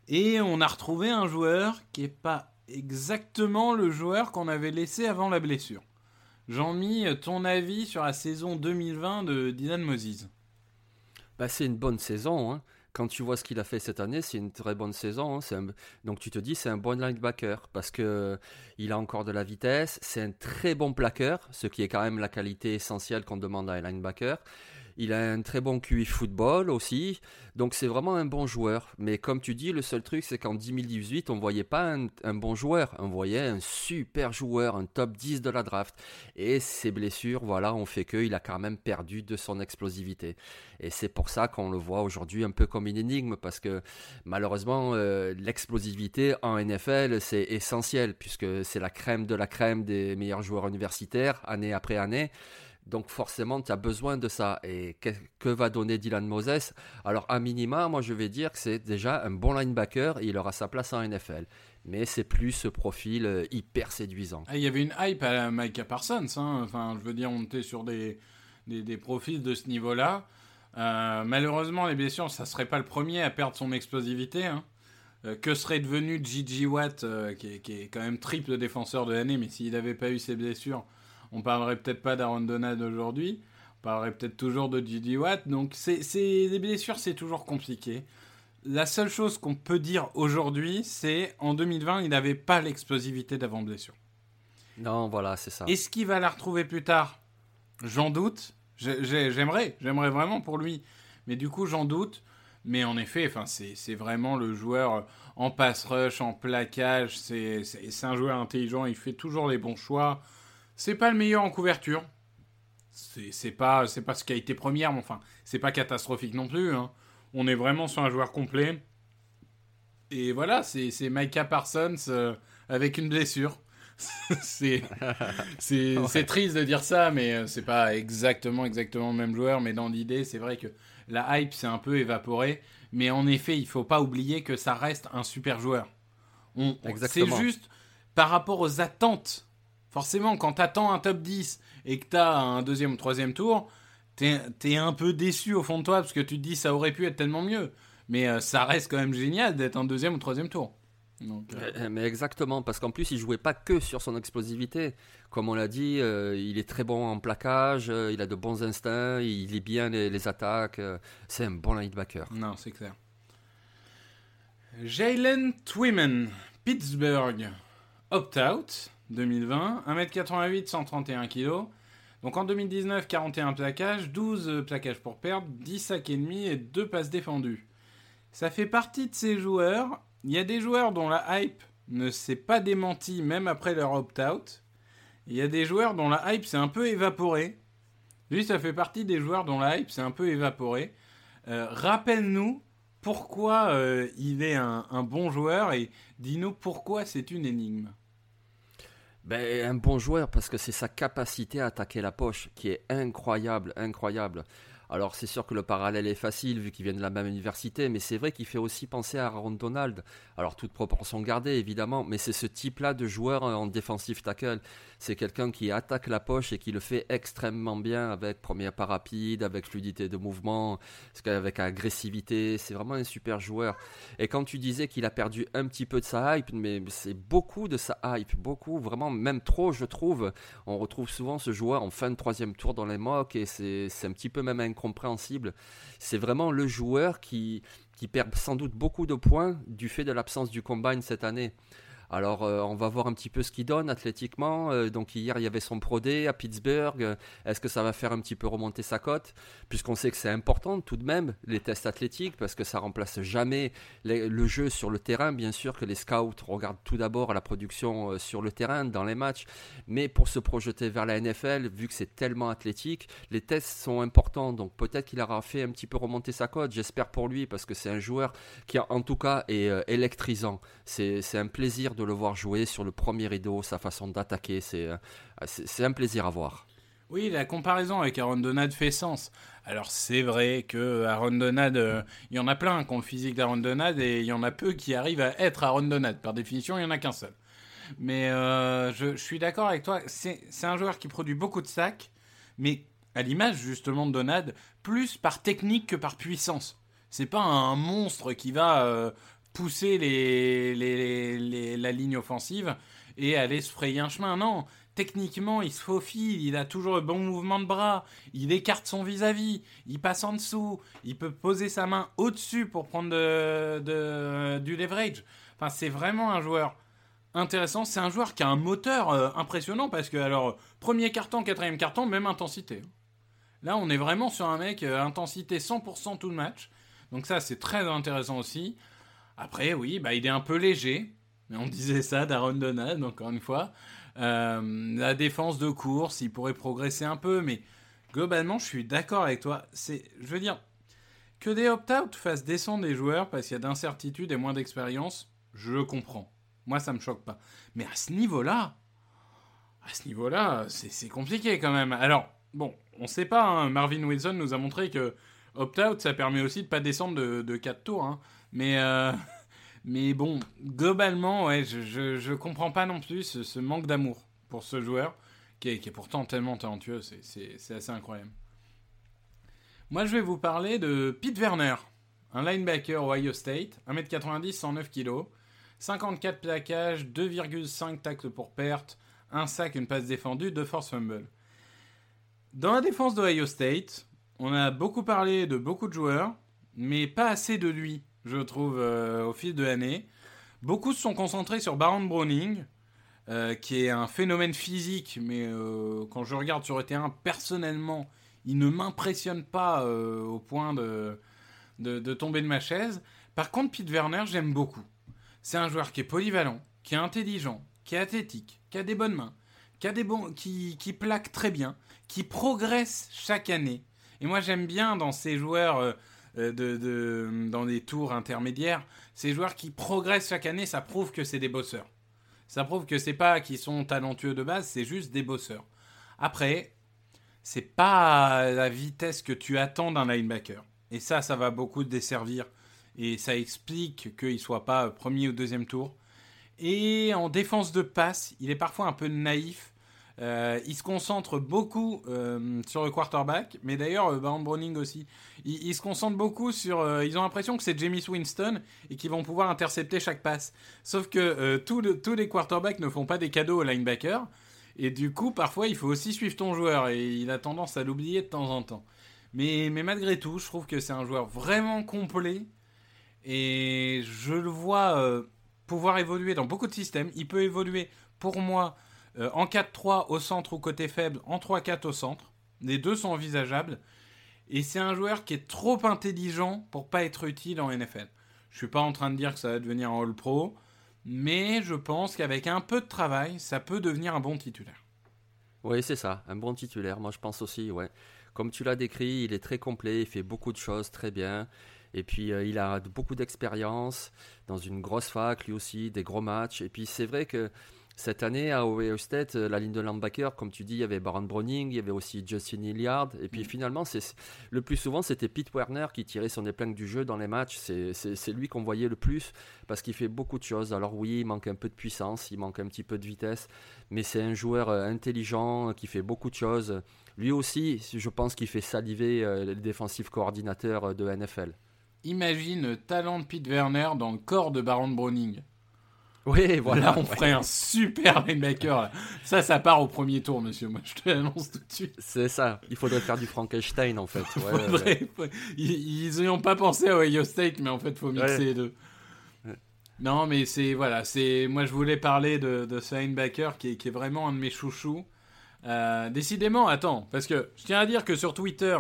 Et on a retrouvé un joueur qui n'est pas exactement le joueur qu'on avait laissé avant la blessure. Jean-Mi, ton avis sur la saison 2020 de Dylan Moses? Bah, c'est une bonne saison. hein. Quand tu vois ce qu'il a fait cette année, c'est une très bonne saison. hein. Donc tu te dis c'est un bon linebacker parce que il a encore de la vitesse. C'est un très bon plaqueur, ce qui est quand même la qualité essentielle qu'on demande à un linebacker. Il a un très bon QI football aussi. Donc c'est vraiment un bon joueur. Mais comme tu dis, le seul truc c'est qu'en 2018, on voyait pas un, un bon joueur. On voyait un super joueur, un top 10 de la draft. Et ses blessures, voilà, ont fait qu'il a quand même perdu de son explosivité. Et c'est pour ça qu'on le voit aujourd'hui un peu comme une énigme, parce que malheureusement, euh, l'explosivité en NFL, c'est essentiel, puisque c'est la crème de la crème des meilleurs joueurs universitaires, année après année. Donc forcément, tu as besoin de ça. Et que, va donner Dylan Moses? Alors à minima, moi je vais dire que c'est déjà un bon linebacker et il aura sa place en NFL. Mais c'est plus ce profil euh, hyper séduisant. Il y avait une hype à Micah Parsons. hein. Enfin, je veux dire, on était sur des, des, profils de ce niveau-là. Euh, malheureusement, les blessures, ça serait pas le premier à perdre son explosivité. hein. Euh, que serait devenu Gigi Watt, qui, est, qui est quand même triple défenseur de l'année, mais s'il n'avait pas eu ses blessures, on parlerait peut-être pas d'Aaron Donald aujourd'hui. On parlerait peut-être toujours de Gigi Watt. Donc, c'est, les blessures, c'est toujours compliqué. La seule chose qu'on peut dire aujourd'hui, c'est en 2020, il n'avait pas l'explosivité d'avant blessure. Non, voilà, c'est ça. Est-ce qu'il va la retrouver plus tard? J'en doute. J'ai- j'ai- J'aimerais, j'aimerais vraiment pour lui. Mais du coup, j'en doute. Mais en effet, enfin, c'est vraiment le joueur en pass rush, en plaquage. C'est un joueur intelligent. Il fait toujours les bons choix. C'est pas le meilleur en couverture. C'est pas, c'est pas ce qui a été première, mais enfin, c'est pas catastrophique non plus. hein. On est vraiment sur un joueur complet. Et voilà, c'est Micah Parsons euh, avec une blessure. c'est Ouais. triste de dire ça, mais euh, c'est pas exactement exactement le même joueur. Mais dans l'idée, c'est vrai que la hype s'est un peu évaporée. Mais en effet, il faut pas oublier que ça reste un super joueur. On- on- C'est juste par rapport aux attentes. Forcément, quand t'attends un top 10 et que t'as un deuxième ou troisième tour, t'es es un peu déçu au fond de toi parce que tu te dis ça aurait pu être tellement mieux. Mais euh, ça reste quand même génial d'être un deuxième ou troisième tour. Donc, euh, Euh, Mais exactement, parce qu'en plus, il jouait pas que sur son explosivité. Comme on l'a dit, euh, il est très bon en plaquage, il a de bons instincts, il lit bien les, les attaques. c'est un bon linebacker. Non, c'est clair. Jalen Twyman, Pittsburgh, opt-out, 2020, 1m88, 131 kg. Donc en 2019, 41 plaquages, 12 euh, plaquages pour perdre, 10 sacs et demi et 2 passes défendues. Ça fait partie de ces joueurs. Il y a des joueurs dont la hype ne s'est pas démentie même après leur opt-out. Il y a des joueurs dont la hype s'est un peu évaporée. Lui, ça fait partie des joueurs dont la hype s'est un peu évaporée. Euh, Rappelle-nous pourquoi euh, il est un, un bon joueur et dis-nous pourquoi c'est une énigme. Ben, un bon joueur parce que c'est sa capacité à attaquer la poche qui est incroyable, incroyable. Alors c'est sûr que le parallèle est facile vu qu'ils viennent de la même université, mais c'est vrai qu'il fait aussi penser à Aaron Donald. Alors toute proportion gardée évidemment, mais c'est ce type-là de joueur en défensif tackle. C'est quelqu'un qui attaque la poche et qui le fait extrêmement bien avec premier pas rapide, avec fluidité de mouvement, avec agressivité. C'est vraiment un super joueur. Et quand tu disais qu'il a perdu un petit peu de sa hype, mais c'est beaucoup de sa hype, beaucoup, vraiment même trop je trouve. On retrouve souvent ce joueur en fin de troisième tour dans les mocks et c'est un petit peu même incompréhensible. C'est vraiment le joueur qui, qui perd sans doute beaucoup de points du fait de l'absence du combine cette année. Alors, euh, on va voir un petit peu ce qu'il donne athlétiquement. Euh, donc, hier, il y avait son Pro à Pittsburgh. Euh, est-ce que ça va faire un petit peu remonter sa cote? Puisqu'on sait que c'est important tout de même, les tests athlétiques, parce que ça remplace jamais le jeu sur le terrain. Bien sûr que les scouts regardent tout d'abord la production sur le terrain, dans les matchs. Mais pour se projeter vers la NFL, vu que c'est tellement athlétique, les tests sont importants. Donc, peut-être qu'il aura fait un petit peu remonter sa cote. J'espère pour lui, parce que c'est un joueur qui, en tout cas, est électrisant. C'est un plaisir de le voir jouer sur le premier rideau, sa façon d'attaquer, euh, c'est un plaisir à voir. Oui, la comparaison avec Aaron Donald fait sens. Alors c'est vrai que Aaron Donald, euh, il y en a plein qui ont le physique d'Aaron Donald et il y en a peu qui arrivent à être Aaron Donald. Par définition, il n'y en a qu'un seul. Mais euh, je, suis d'accord avec toi, c'est un joueur qui produit beaucoup de sacs, mais à l'image justement de Donald, plus par technique que par puissance. C'est pas un monstre qui va pousser la ligne offensive et aller se frayer un chemin. Non, techniquement, il se faufile, il a toujours le bon mouvement de bras, il écarte son vis-à-vis, il passe en dessous, il peut poser sa main au-dessus pour prendre du leverage. Enfin, c'est vraiment un joueur intéressant. C'est un joueur qui a un moteur euh, impressionnant parce que, alors, premier carton, quatrième carton, même intensité. Là, on est vraiment sur un mec, euh, intensité 100% tout le match. Donc ça, c'est très intéressant aussi. Après, oui, bah, il est un peu léger. On disait ça d'Aaron Donald, encore une fois. Euh, la défense de course, il pourrait progresser un peu, mais globalement, je suis d'accord avec toi. C'est, je veux dire, que des opt-out fassent descendre des joueurs parce qu'il y a d'incertitude et moins d'expérience, je comprends. Moi, ça me choque pas. Mais à ce niveau-là, à ce niveau-là, c'est compliqué quand même. Alors, bon, on sait pas. Hein. Marvin Wilson nous a montré que opt-out, ça permet aussi de pas descendre de, de 4 tours. Hein. Mais, euh, mais bon, globalement, ouais, je, je, comprends pas non plus ce, manque d'amour pour ce joueur, qui est, qui est pourtant tellement talentueux, c'est assez incroyable. Moi, je vais vous parler de Pete Werner, un linebacker Ohio State, 1m90, 109 kg, 54 plaquages, 2,5 tacles pour perte, un sac, une passe défendue, deux force fumble. Dans la défense d'Ohio State, on a beaucoup parlé de beaucoup de joueurs, mais pas assez de lui je trouve, euh, au fil de l'année. Beaucoup se sont concentrés sur Baron Browning, euh, qui est un phénomène physique, mais euh, quand je regarde sur le terrain, personnellement, il ne m'impressionne pas au point de, de, tomber de ma chaise. Par contre, Pete Werner, j'aime beaucoup. C'est un joueur qui est polyvalent, qui est intelligent, qui est athlétique, qui a des bonnes mains, qui, a des qui plaque très bien, qui progresse chaque année. Et moi, j'aime bien dans ces joueurs euh, de, dans des tours intermédiaires. Ces joueurs qui progressent chaque année, ça prouve que c'est des bosseurs. Ça prouve que c'est pas qu'ils sont talentueux de base, c'est juste des bosseurs. Après, c'est pas la vitesse que tu attends d'un linebacker. Et ça, ça va beaucoup desservir. Et ça explique qu'il soit pas premier ou deuxième tour. Et en défense de passe, il est parfois un peu naïf euh, il se concentre beaucoup euh, sur le quarterback, mais d'ailleurs, euh, Baron Browning aussi. Il, se concentre beaucoup sur. ils ont l'impression que c'est James Winston et qu'ils vont pouvoir intercepter chaque passe. Sauf que tous les quarterbacks ne font pas des cadeaux aux linebackers. Et du coup, parfois, il faut aussi suivre ton joueur et il a tendance à l'oublier de temps en temps. Mais malgré tout, je trouve que c'est un joueur vraiment complet et je le vois pouvoir évoluer dans beaucoup de systèmes. Il peut évoluer, pour moi, euh, en 4-3 au centre ou côté faible, en 3-4 au centre. Les deux sont envisageables. Et c'est un joueur qui est trop intelligent pour pas être utile en NFL. Je suis pas en train de dire que ça va devenir un All-Pro, mais je pense qu'avec un peu de travail, ça peut devenir un bon titulaire. Oui, c'est ça, un bon titulaire. Moi, je pense aussi, ouais. Comme tu l'as décrit, il est très complet, il fait beaucoup de choses très bien. Et puis, euh, il a beaucoup d'expérience dans une grosse fac, lui aussi, des gros matchs. Et puis, c'est vrai que Cette année, à Ohio State, euh, la ligne de linebacker, comme tu dis, il y avait Baron Browning, il y avait aussi Justin Hilliard. Et puis finalement, c'est le plus souvent, c'était Pete Werner qui tirait son épingle du jeu dans les matchs. C'est lui qu'on voyait le plus parce qu'il fait beaucoup de choses. Alors oui, il manque un peu de puissance, il manque un petit peu de vitesse, mais c'est un joueur euh, intelligent qui fait beaucoup de choses. Lui aussi, je pense qu'il fait saliver euh, les défensifs coordinateurs de NFL. Imagine le talent de Pete Werner dans le corps de Baron Browning. Oui, voilà. on ferait un super linebacker. Ça, ça part au premier tour, monsieur. Moi, je te l'annonce tout de suite. C'est ça. Il faudrait faire du Frankenstein, en fait. Ils n'y ont pas pensé à Ohio State, mais en fait, il faut mixer les deux. Non, mais c'est voilà, c'est moi je voulais parler de, ce linebacker qui est, qui est, vraiment un de mes chouchous. Euh, décidément, attends, parce que je tiens à dire que sur Twitter,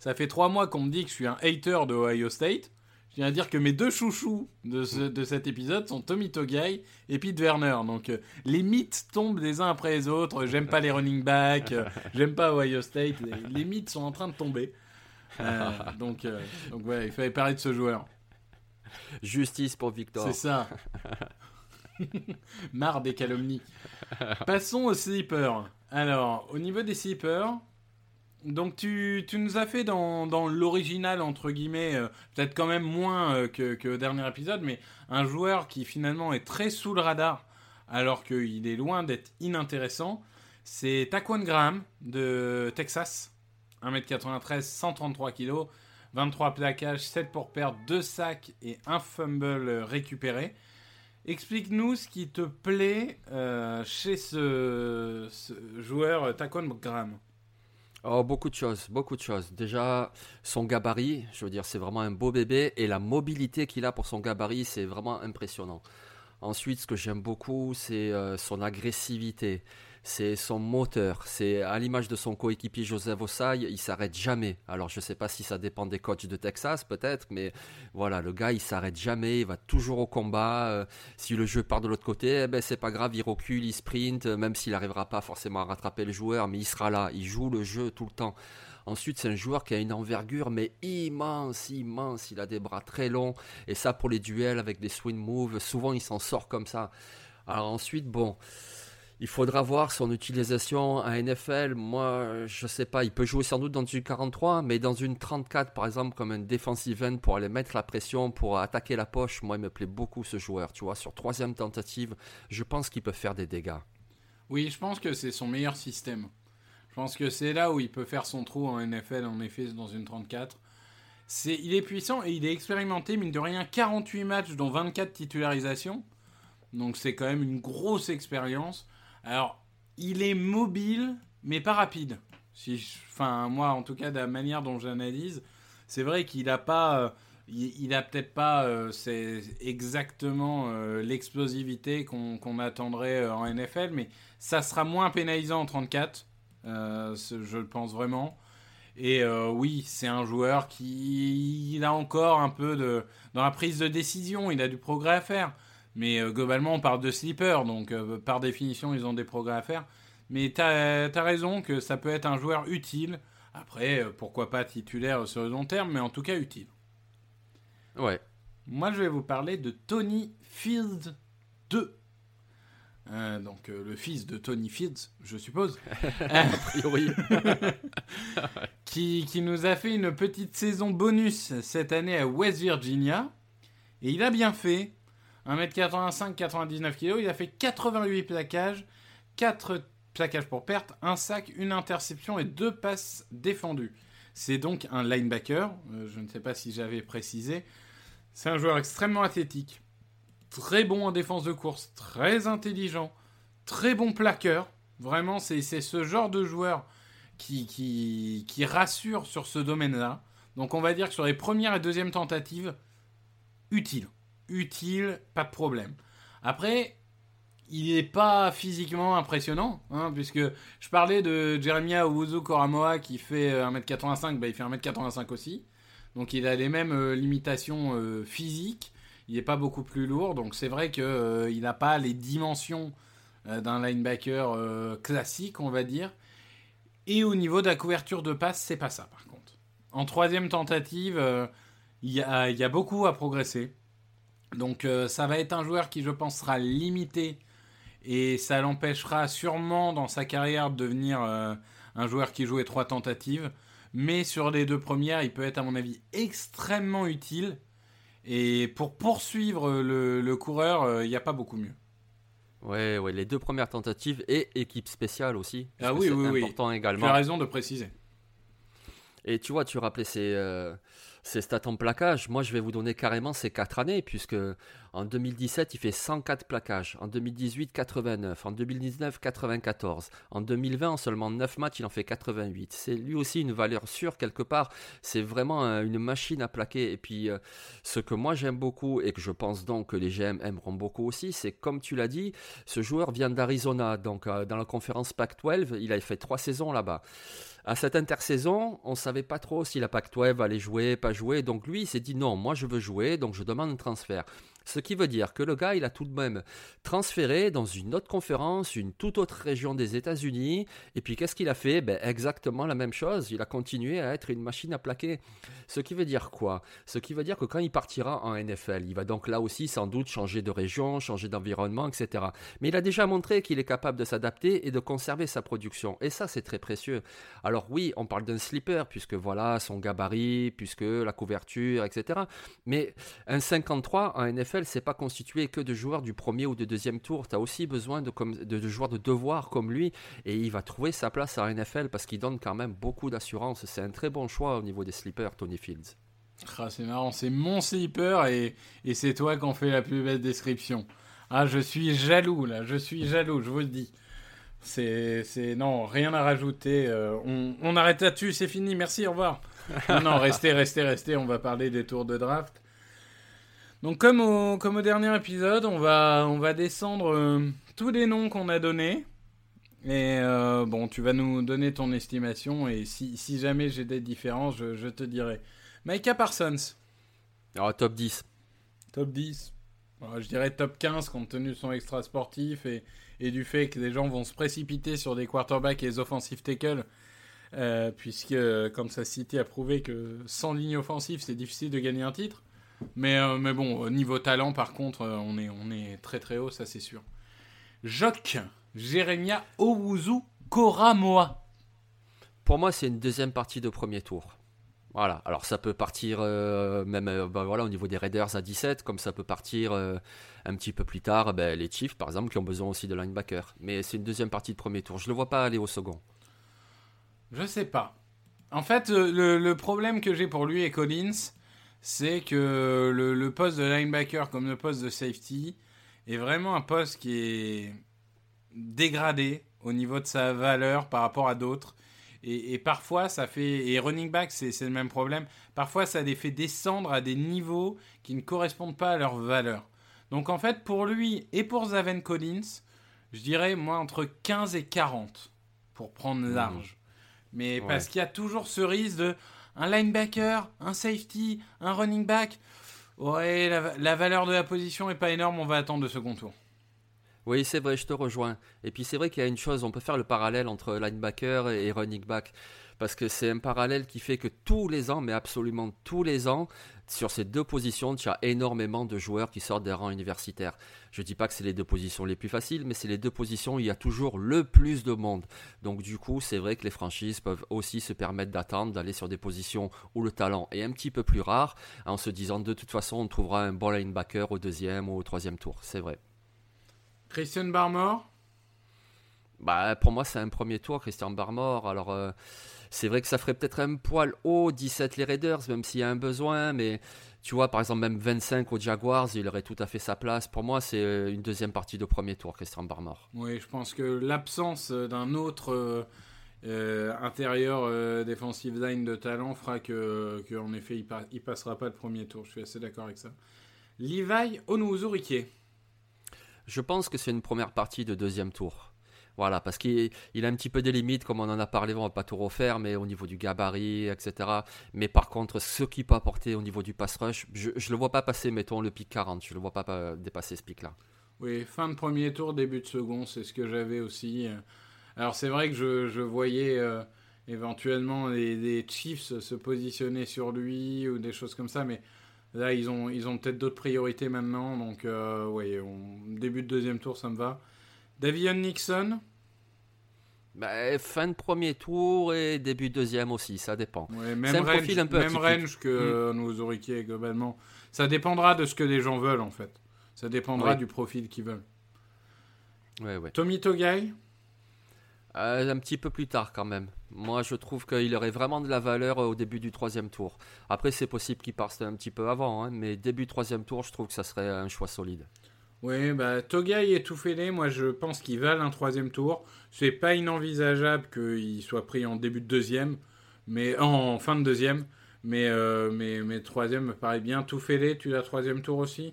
ça fait trois mois qu'on me dit que je suis un hater de Ohio State. Je tiens à dire que mes deux chouchous de, de cet épisode sont Tommy Togai et Pete Werner. Donc euh, les mythes tombent les uns après les autres. J'aime pas les running backs, euh, j'aime pas Ohio State. Les, mythes sont en train de tomber. Euh, donc, donc ouais, il fallait parler de ce joueur. Justice pour Victor. C'est ça. Marre des calomnies. Passons aux sleepers. Alors, au niveau des sleepers, donc tu, nous as fait dans, l'original, entre guillemets, euh, peut-être quand même moins euh, que, que le dernier épisode, mais un joueur qui finalement est très sous le radar, alors qu'il est loin d'être inintéressant, c'est Taquan Graham de Texas, 1m93, 133 kg, 23 plaquages, 7 pour perdre, 2 sacs et un fumble récupéré. Explique-nous ce qui te plaît euh, chez ce, ce joueur Taquan Graham. Oh, beaucoup de choses, beaucoup de choses. Déjà, son gabarit, je veux dire, c'est vraiment un beau bébé et la mobilité qu'il a pour son gabarit, c'est vraiment impressionnant. Ensuite, ce que j'aime beaucoup, c'est euh, son agressivité c'est son moteur. C'est à l'image de son coéquipier Joseph Ossai, il s'arrête jamais. Alors je ne sais pas si ça dépend des coachs de Texas peut-être, mais voilà, le gars il s'arrête jamais, il va toujours au combat. Euh, si le jeu part de l'autre côté, eh ben c'est pas grave, il recule, il sprint, même s'il n'arrivera pas forcément à rattraper le joueur, mais il sera là, il joue le jeu tout le temps. Ensuite, c'est un joueur qui a une envergure, mais immense, immense. Il a des bras très longs. Et ça, pour les duels avec des swing moves, souvent, il s'en sort comme ça. Alors ensuite, bon, il faudra voir son utilisation à NFL. Moi, je sais pas. Il peut jouer sans doute dans une 43, mais dans une 34, par exemple, comme un defensive end pour aller mettre la pression, pour attaquer la poche. Moi, il me plaît beaucoup ce joueur. Tu vois, sur troisième tentative, je pense qu'il peut faire des dégâts. Oui, je pense que c'est son meilleur système. Je pense que c'est là où il peut faire son trou en NFL, en effet, dans une 34. C'est, il est puissant et il est expérimenté, mine de rien, 48 matchs, dont 24 titularisations. Donc c'est quand même une grosse expérience. Alors, il est mobile, mais pas rapide. Si enfin, moi, en tout cas, de la manière dont j'analyse, c'est vrai qu'il n'a pas. Euh, il, a peut-être pas euh, c'est exactement euh, l'explosivité qu'on attendrait en NFL, mais ça sera moins pénalisant en 34, je le pense vraiment. Et oui, c'est un joueur qui il a encore un peu de dans la prise de décision, il a du progrès à faire. Mais euh, globalement, on parle de sleeper, donc euh, par définition, ils ont des progrès à faire. Mais tu as, raison que ça peut être un joueur utile. Après, euh, pourquoi pas titulaire sur le long terme, mais en tout cas utile. Ouais. Moi, je vais vous parler de Tony Fields 2. donc le fils de Tony Fields, je suppose. a priori. qui, qui nous a fait une petite saison bonus cette année à West Virginia. Et il a bien fait. 1m85, 99 kg, il a fait 88 plaquages, 4 plaquages pour perte, un sac, une interception et deux passes défendues. C'est donc un linebacker, euh, je ne sais pas si j'avais précisé. C'est un joueur extrêmement athlétique, très bon en défense de course, très intelligent, très bon plaqueur. Vraiment, c'est ce genre de joueur qui, qui, qui rassure sur ce domaine-là. Donc on va dire que sur les premières et deuxièmes tentatives, utile utile, pas de problème. Après, il n'est pas physiquement impressionnant, hein, puisque je parlais de Jeremiah Owuzu Koramoa qui fait 1m85, bah, il fait 1m85 aussi. Donc il a les mêmes euh, limitations euh, physiques. Il n'est pas beaucoup plus lourd, donc c'est vrai qu'il euh, n'a pas les dimensions d'un linebacker classique, on va dire. Et au niveau de la couverture de passe, c'est pas ça par contre. En troisième tentative, il y, a beaucoup à progresser. Donc euh, ça va être un joueur qui, je pense, sera limité Et ça l'empêchera sûrement dans sa carrière de devenir euh, un joueur qui jouait trois tentatives. Mais sur les deux premières, il peut être, à mon avis, extrêmement utile. Et pour poursuivre le, le coureur, euh, il n'y a pas beaucoup mieux. Ouais, ouais, les deux premières tentatives et équipe spéciale aussi. Ah oui, oui, important oui. également. Tu as raison de préciser. Et tu vois, tu rappelais ces, euh, ces stats en plaquage. Moi, je vais vous donner carrément ces quatre années, puisque en 2017, il fait 104 plaquages. En 2018, 89. En 2019, 94. En 2020, en seulement 9 matchs, il en fait 88. C'est lui aussi une valeur sûre quelque part. C'est vraiment une machine à plaquer. Et puis, euh, ce que moi j'aime beaucoup et que je pense donc que les GM aimeront beaucoup aussi, c'est comme tu l'as dit, ce joueur vient d'Arizona. Donc, euh, dans la conférence Pac-12, il a fait 3 saisons là-bas à cette intersaison, on ne savait pas trop si la Pac-12 allait jouer, pas jouer. Donc lui, il s'est dit non, moi je veux jouer, donc je demande un transfert. Ce qui veut dire que le gars, il a tout de même transféré dans une autre conférence, une toute autre région des États-Unis. Et puis qu'est-ce qu'il a fait? Ben, Exactement la même chose. Il a continué à être une machine à plaquer. Ce qui veut dire quoi? Ce qui veut dire que quand il partira en NFL, il va donc là aussi sans doute changer de région, changer d'environnement, etc. Mais il a déjà montré qu'il est capable de s'adapter et de conserver sa production. Et ça, c'est très précieux. Alors oui, on parle d'un slipper, puisque voilà son gabarit, puisque la couverture, etc. Mais un 53 en NFL, c'est pas constitué que de joueurs du premier ou de deuxième tour. Tu as aussi besoin de, de, joueurs de devoir comme lui. Et il va trouver sa place à NFL parce qu'il donne quand même beaucoup d'assurance. C'est un très bon choix au niveau des slippers, Tony Fields. Ah, c'est marrant, c'est mon slipper et, et c'est toi qui en fais la plus belle description. Ah, je suis jaloux là, je suis jaloux, je vous le dis. C'est, c'est non, rien à rajouter. Euh, on, on, arrête là-dessus, c'est fini. Merci, au revoir. non, non, restez, restez, restez. On va parler des tours de draft. Donc comme au, comme au dernier épisode, on va, on va descendre euh, tous les noms qu'on a donnés. Et euh, bon, tu vas nous donner ton estimation et si, si jamais j'ai des différences, je, je, te dirai. Micah Parsons. Alors, top 10. Top 10. Alors, je dirais top 15 compte tenu de son extra sportif et, et, du fait que des gens vont se précipiter sur des quarterbacks et des offensive tackles. Euh, puisque Kansas City a prouvé que sans ligne offensive, c'est difficile de gagner un titre. Mais, euh, mais bon, niveau talent, par contre, euh, on, est, on est très très haut, ça c'est sûr. Jock, Jeremia Owuzu Koramoa. Pour moi, c'est une deuxième partie de premier tour. Voilà, alors ça peut partir euh, même euh, bah, voilà, au niveau des Raiders à 17, comme ça peut partir euh, un petit peu plus tard, ben, les Chiefs par exemple, qui ont besoin aussi de linebacker. Mais c'est une deuxième partie de premier tour. Je ne le vois pas aller au second. Je sais pas. En fait, le, le problème que j'ai pour lui et Collins, c'est que le, le, poste de linebacker comme le poste de safety est vraiment un poste qui est dégradé au niveau de sa valeur par rapport à d'autres. Et, et, parfois, ça fait. Et running back, c'est le même problème. Parfois, ça les fait descendre à des niveaux qui ne correspondent pas à leur valeur. Donc, en fait, pour lui et pour Zaven Collins, je dirais, moi, entre 15 et 40 pour prendre large. Mais ouais. parce qu'il y a toujours ce risque de un linebacker, un safety, un running back. Ouais, la, la, valeur de la position est pas énorme, on va attendre le second tour. Oui, c'est vrai, je te rejoins. Et puis c'est vrai qu'il y a une chose, on peut faire le parallèle entre linebacker et running back. Parce que c'est un parallèle qui fait que tous les ans, mais absolument tous les ans, sur ces deux positions, tu as énormément de joueurs qui sortent des rangs universitaires. Je ne dis pas que c'est les deux positions les plus faciles, mais c'est les deux positions où il y a toujours le plus de monde. Donc du coup, c'est vrai que les franchises peuvent aussi se permettre d'attendre, d'aller sur des positions où le talent est un petit peu plus rare, en se disant de toute façon, on trouvera un bon linebacker au deuxième ou au troisième tour. C'est vrai. Christian Barmore? Bah, pour moi, c'est un premier tour, Christian Barmore. Alors, euh, c'est vrai que ça ferait peut-être un poil haut, 17 les Raiders, même s'il y a un besoin, mais tu vois, par exemple, même 25 aux Jaguars, il aurait tout à fait sa place. Pour moi, c'est euh, une deuxième partie de premier tour, Christian Barmore. Oui, je pense que l'absence d'un autre euh, euh, intérieur euh, defensive line de talent fera que, que en effet, il, pa il, passera pas le premier tour. Je suis assez d'accord avec ça. Levi Onwuzurike. Je pense que c'est une première partie de deuxième tour. Voilà, parce qu'il a un petit peu des limites, comme on en a parlé, on va pas tout refaire, mais au niveau du gabarit, etc. Mais par contre, ce qu'il peut apporter au niveau du pass rush, je ne le vois pas passer, mettons, le pic 40. Je ne le vois pas dépasser ce pic-là. Oui, fin de premier tour, début de second, c'est ce que j'avais aussi. Alors c'est vrai que je, voyais euh, éventuellement les, Chiefs se positionner sur lui ou des choses comme ça, mais là, ils ont, ils ont peut-être d'autres priorités maintenant. Donc, euh, oui, début de deuxième tour, ça me va. Davion Nixon Bah, fin de premier tour et début deuxième aussi, ça dépend. Ouais, même un range, profil un peu même range que nous auriquiers globalement. Ça dépendra de ce que les gens veulent en fait. Ça dépendra du profil qu'ils veulent. Ouais, ouais. Tommy Togai Euh, un petit peu plus tard quand même. Moi, je trouve qu'il aurait vraiment de la valeur euh, au début du troisième tour. Après, c'est possible qu'il parte un petit peu avant, hein, mais début troisième tour, je trouve que ça serait un choix solide. Oui, bah Togai et Toufélé, moi je pense qu'ils valent un troisième tour. C'est pas inenvisageable qu'ils soient pris en début de deuxième, mais en fin de deuxième. Mais, euh, mais, mais troisième me paraît bien. Toufélé, tu l'as troisième tour aussi?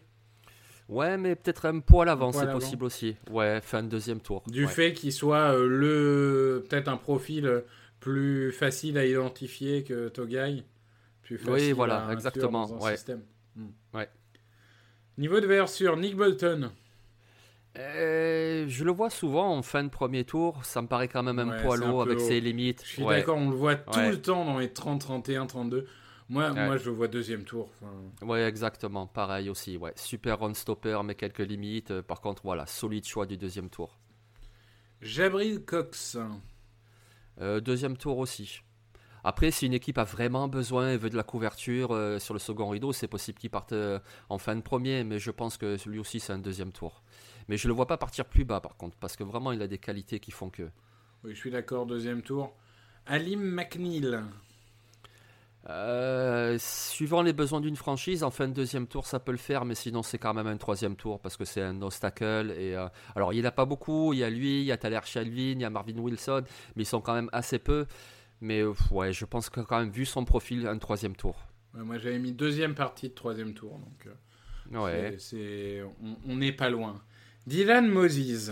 Ouais, mais peut-être un poil avant, c'est possible aussi. Ouais, fin de deuxième tour. Du ouais. fait qu'il soit euh, le peut-être un profil euh, plus facile à identifier que Togai. Plus Oui, voilà, à exactement, dans un ouais. système. Hmm. Ouais. Niveau de valeur sur Nick Bolton. Euh, je le vois souvent en fin de premier tour, ça me paraît quand même un Ouais, poil peu avec haut. ses limites. Je suis Ouais. d'accord, on le voit tout Ouais. le temps dans les 30, 31, 32. Moi, moi je le vois deuxième tour. Enfin, Ouais, exactement, pareil aussi. Ouais. Super run stopper, mais quelques limites. Euh, Par contre, voilà, solide choix du deuxième tour. Jabril Cox. Euh, deuxième tour aussi. Après, si une équipe a vraiment besoin et veut de la couverture euh, sur le second rideau, c'est possible qu'il parte euh, en fin de premier, mais je pense que lui aussi c'est un deuxième tour. Mais je le vois pas partir plus bas par contre, parce que vraiment il a des qualités qui font que. Oui, je suis d'accord, deuxième tour. Alim McNeil. Euh, suivant les besoins d'une franchise, en fin de deuxième tour, ça peut le faire, mais sinon c'est quand même un troisième tour parce que c'est un obstacle. Et euh, alors il n'y en a pas beaucoup. Il y a lui, il y a Tyler Shelvin, il y a Marvin Wilson, mais ils sont quand même assez peu. Mais euh, ouais, je pense que quand même vu son profil, un troisième tour. Ouais, moi, j'avais mis deuxième partie de troisième tour. Donc, euh, Ouais. c'est, on- on n'est pas loin. Dylan Moses.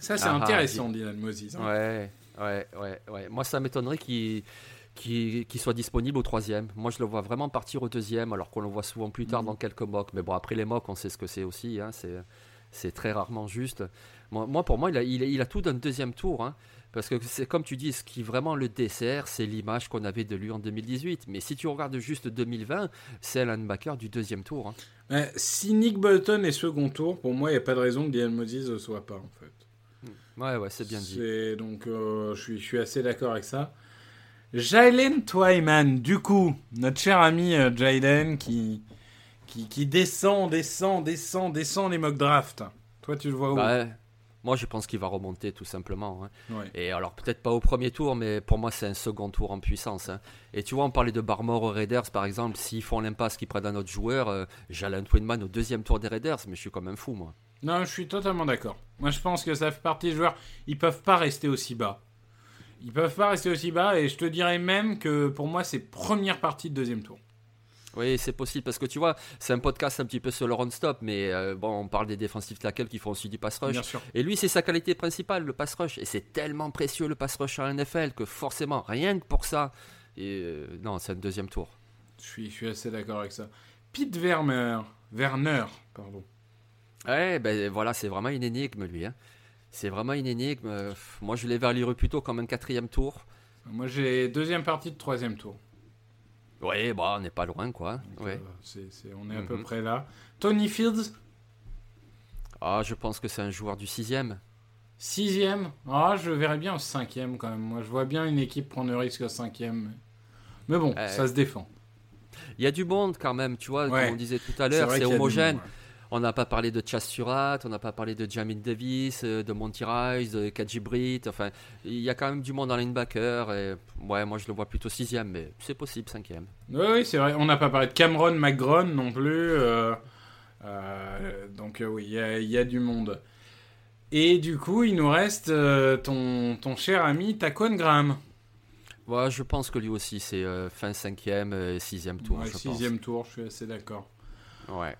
Ça, c'est Ah, intéressant, Dylan Moses. hein. Ouais, ouais, ouais, ouais. Moi, ça m'étonnerait qu'il soit disponible au troisième. Moi, je le vois vraiment partir au deuxième, alors qu'on le voit souvent plus tard Mhm. dans quelques mocks. Mais bon, après les mocks, on sait ce que c'est aussi. Hein. C'est c'est très rarement juste. Moi, moi, pour moi, il a, il a, il a tout d'un deuxième tour. Hein. Parce que c'est comme tu dis, ce qui vraiment le dessert, c'est l'image qu'on avait de lui en 2018. Mais si tu regardes juste 2020, c'est linebacker du deuxième tour. hein. Si Nick Bolton est second tour, pour moi, il n'y a pas de raison que Dylan Moses ne soit pas, en fait. Ouais, ouais, c'est bien dit. Donc, euh, je, suis, je suis assez d'accord avec ça. Jalen Twyman, du coup, notre cher ami euh, Jalen qui, qui, qui descend, descend, descend, descend les mock drafts. Toi, tu le vois où Bah, moi, je pense qu'il va remonter tout simplement. hein. Ouais. Et alors, peut-être pas au premier tour, mais pour moi, c'est un second tour en puissance. hein. Et tu vois, on parlait de Barmore aux Raiders, par exemple. S'ils font l'impasse, qu'ils prennent un autre joueur, euh, Jalen Twinman au deuxième tour des Raiders, mais je suis quand même fou, moi. Non, je suis totalement d'accord. Moi, je pense que ça fait partie des joueurs. Ils peuvent pas rester aussi bas. Ils peuvent pas rester aussi bas, et je te dirais même que pour moi, c'est première partie de deuxième tour. Oui, c'est possible, parce que tu vois, c'est un podcast un petit peu sur le run-stop, mais euh, bon, on parle des défensifs tackles qui font aussi du pass rush. Bien sûr. Et lui, c'est sa qualité principale, le pass rush. Et c'est tellement précieux, le pass rush en NFL, que forcément, rien que pour ça, et, euh, non, c'est un deuxième tour. Je suis, je suis assez d'accord avec ça. Pete Werner, Werner, pardon. Ouais, ben voilà, c'est vraiment une énigme, lui. hein. C'est vraiment une énigme. Euh, Moi, je l'ai plutôt comme un quatrième tour. Moi, j'ai deuxième partie de troisième tour. Ouais, bah, on n'est pas loin, quoi. Donc, Ouais. euh, on est à peu Mhm. près là. Tony Fields, Ah, je pense que c'est un joueur du sixième. sixième? Ah, je verrais bien au cinquième quand même. Moi, je vois bien une équipe prendre le risque au cinquième. Mais bon, Euh, ça se défend. Il y a du monde quand même, tu vois, Ouais. comme on disait tout à l'heure, c'est homogène. monde, ouais. On n'a pas parlé de Chas Surratt, on n'a pas parlé de Jamin Davis, euh, de Monty Rice, de Kaji Britt. Enfin, il y a quand même du monde en linebacker. Et, ouais, moi je le vois plutôt sixième, mais c'est possible cinquième. Oui, oui, c'est vrai. On n'a pas parlé de Cameron McGron non plus. euh, euh, donc euh, oui, il y a- il y, a du monde. Et du coup, il nous reste ton, ton cher ami Taquan Graham. Ouais, je pense que lui aussi c'est fin cinquième, euh, sixième tour. Ouais, je sixième tour, je suis assez d'accord. Ouais.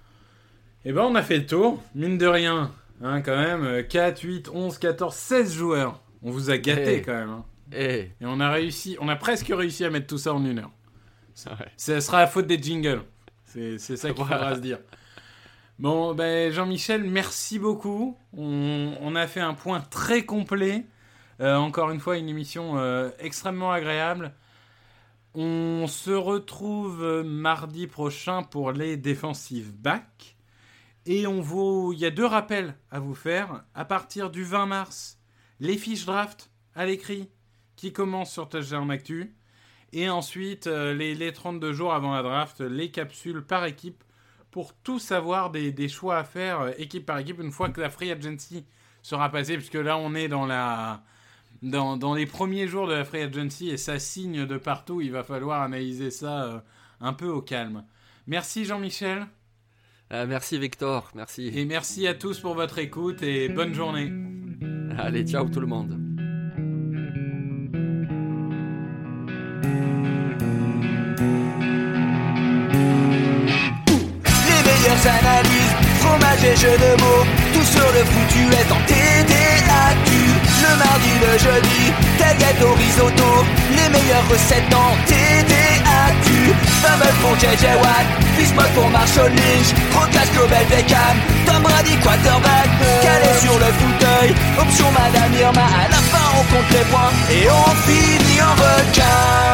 Eh ben, on a fait le tour, mine de rien. Hein, quand même, euh, 4, 8, 11, 14, 16 joueurs. On vous a gâté Eh. quand même. hein. Et Et on a réussi, on a presque réussi à mettre tout ça en une heure. Ouais. Ce sera la faute des jingles. C'est ça qu'il Voilà. faudra se dire. Bon, ben Jean-Michel, merci beaucoup. On, on a fait un point très complet. Euh, encore une fois, une émission euh, extrêmement agréable. On se retrouve euh, mardi prochain pour les défensives back. Et on vous, il y a deux rappels à vous faire. À partir du 20 mars, les fiches draft à l'écrit qui commencent sur Touchdown Actu. Et ensuite, euh, les, les 32 jours avant la draft, les capsules par équipe pour tout savoir des, choix à faire euh, équipe par équipe une fois que la free agency sera passée. Puisque là, on est dans la, dans les premiers jours de la free agency et ça signe de partout. Il va falloir analyser ça euh, un peu au calme. Merci Jean-Michel. Euh, merci Victor, merci. Et merci à tous pour votre écoute et bonne journée. Allez, ciao tout le monde. Les meilleures analyses, fromage et jeux de mots, tout sur le foutu est en TDAQ. Le mardi, le jeudi, tel gâteau risotto, les meilleures recettes en TDAQ. Fumble pour JJ Watt, Bismuth pour Marshall Lynch, Rocas Global Beckham, Tom Brady quarterback, calé sur le fauteuil, option Madame Irma, à la fin on compte les points et on finit en requin.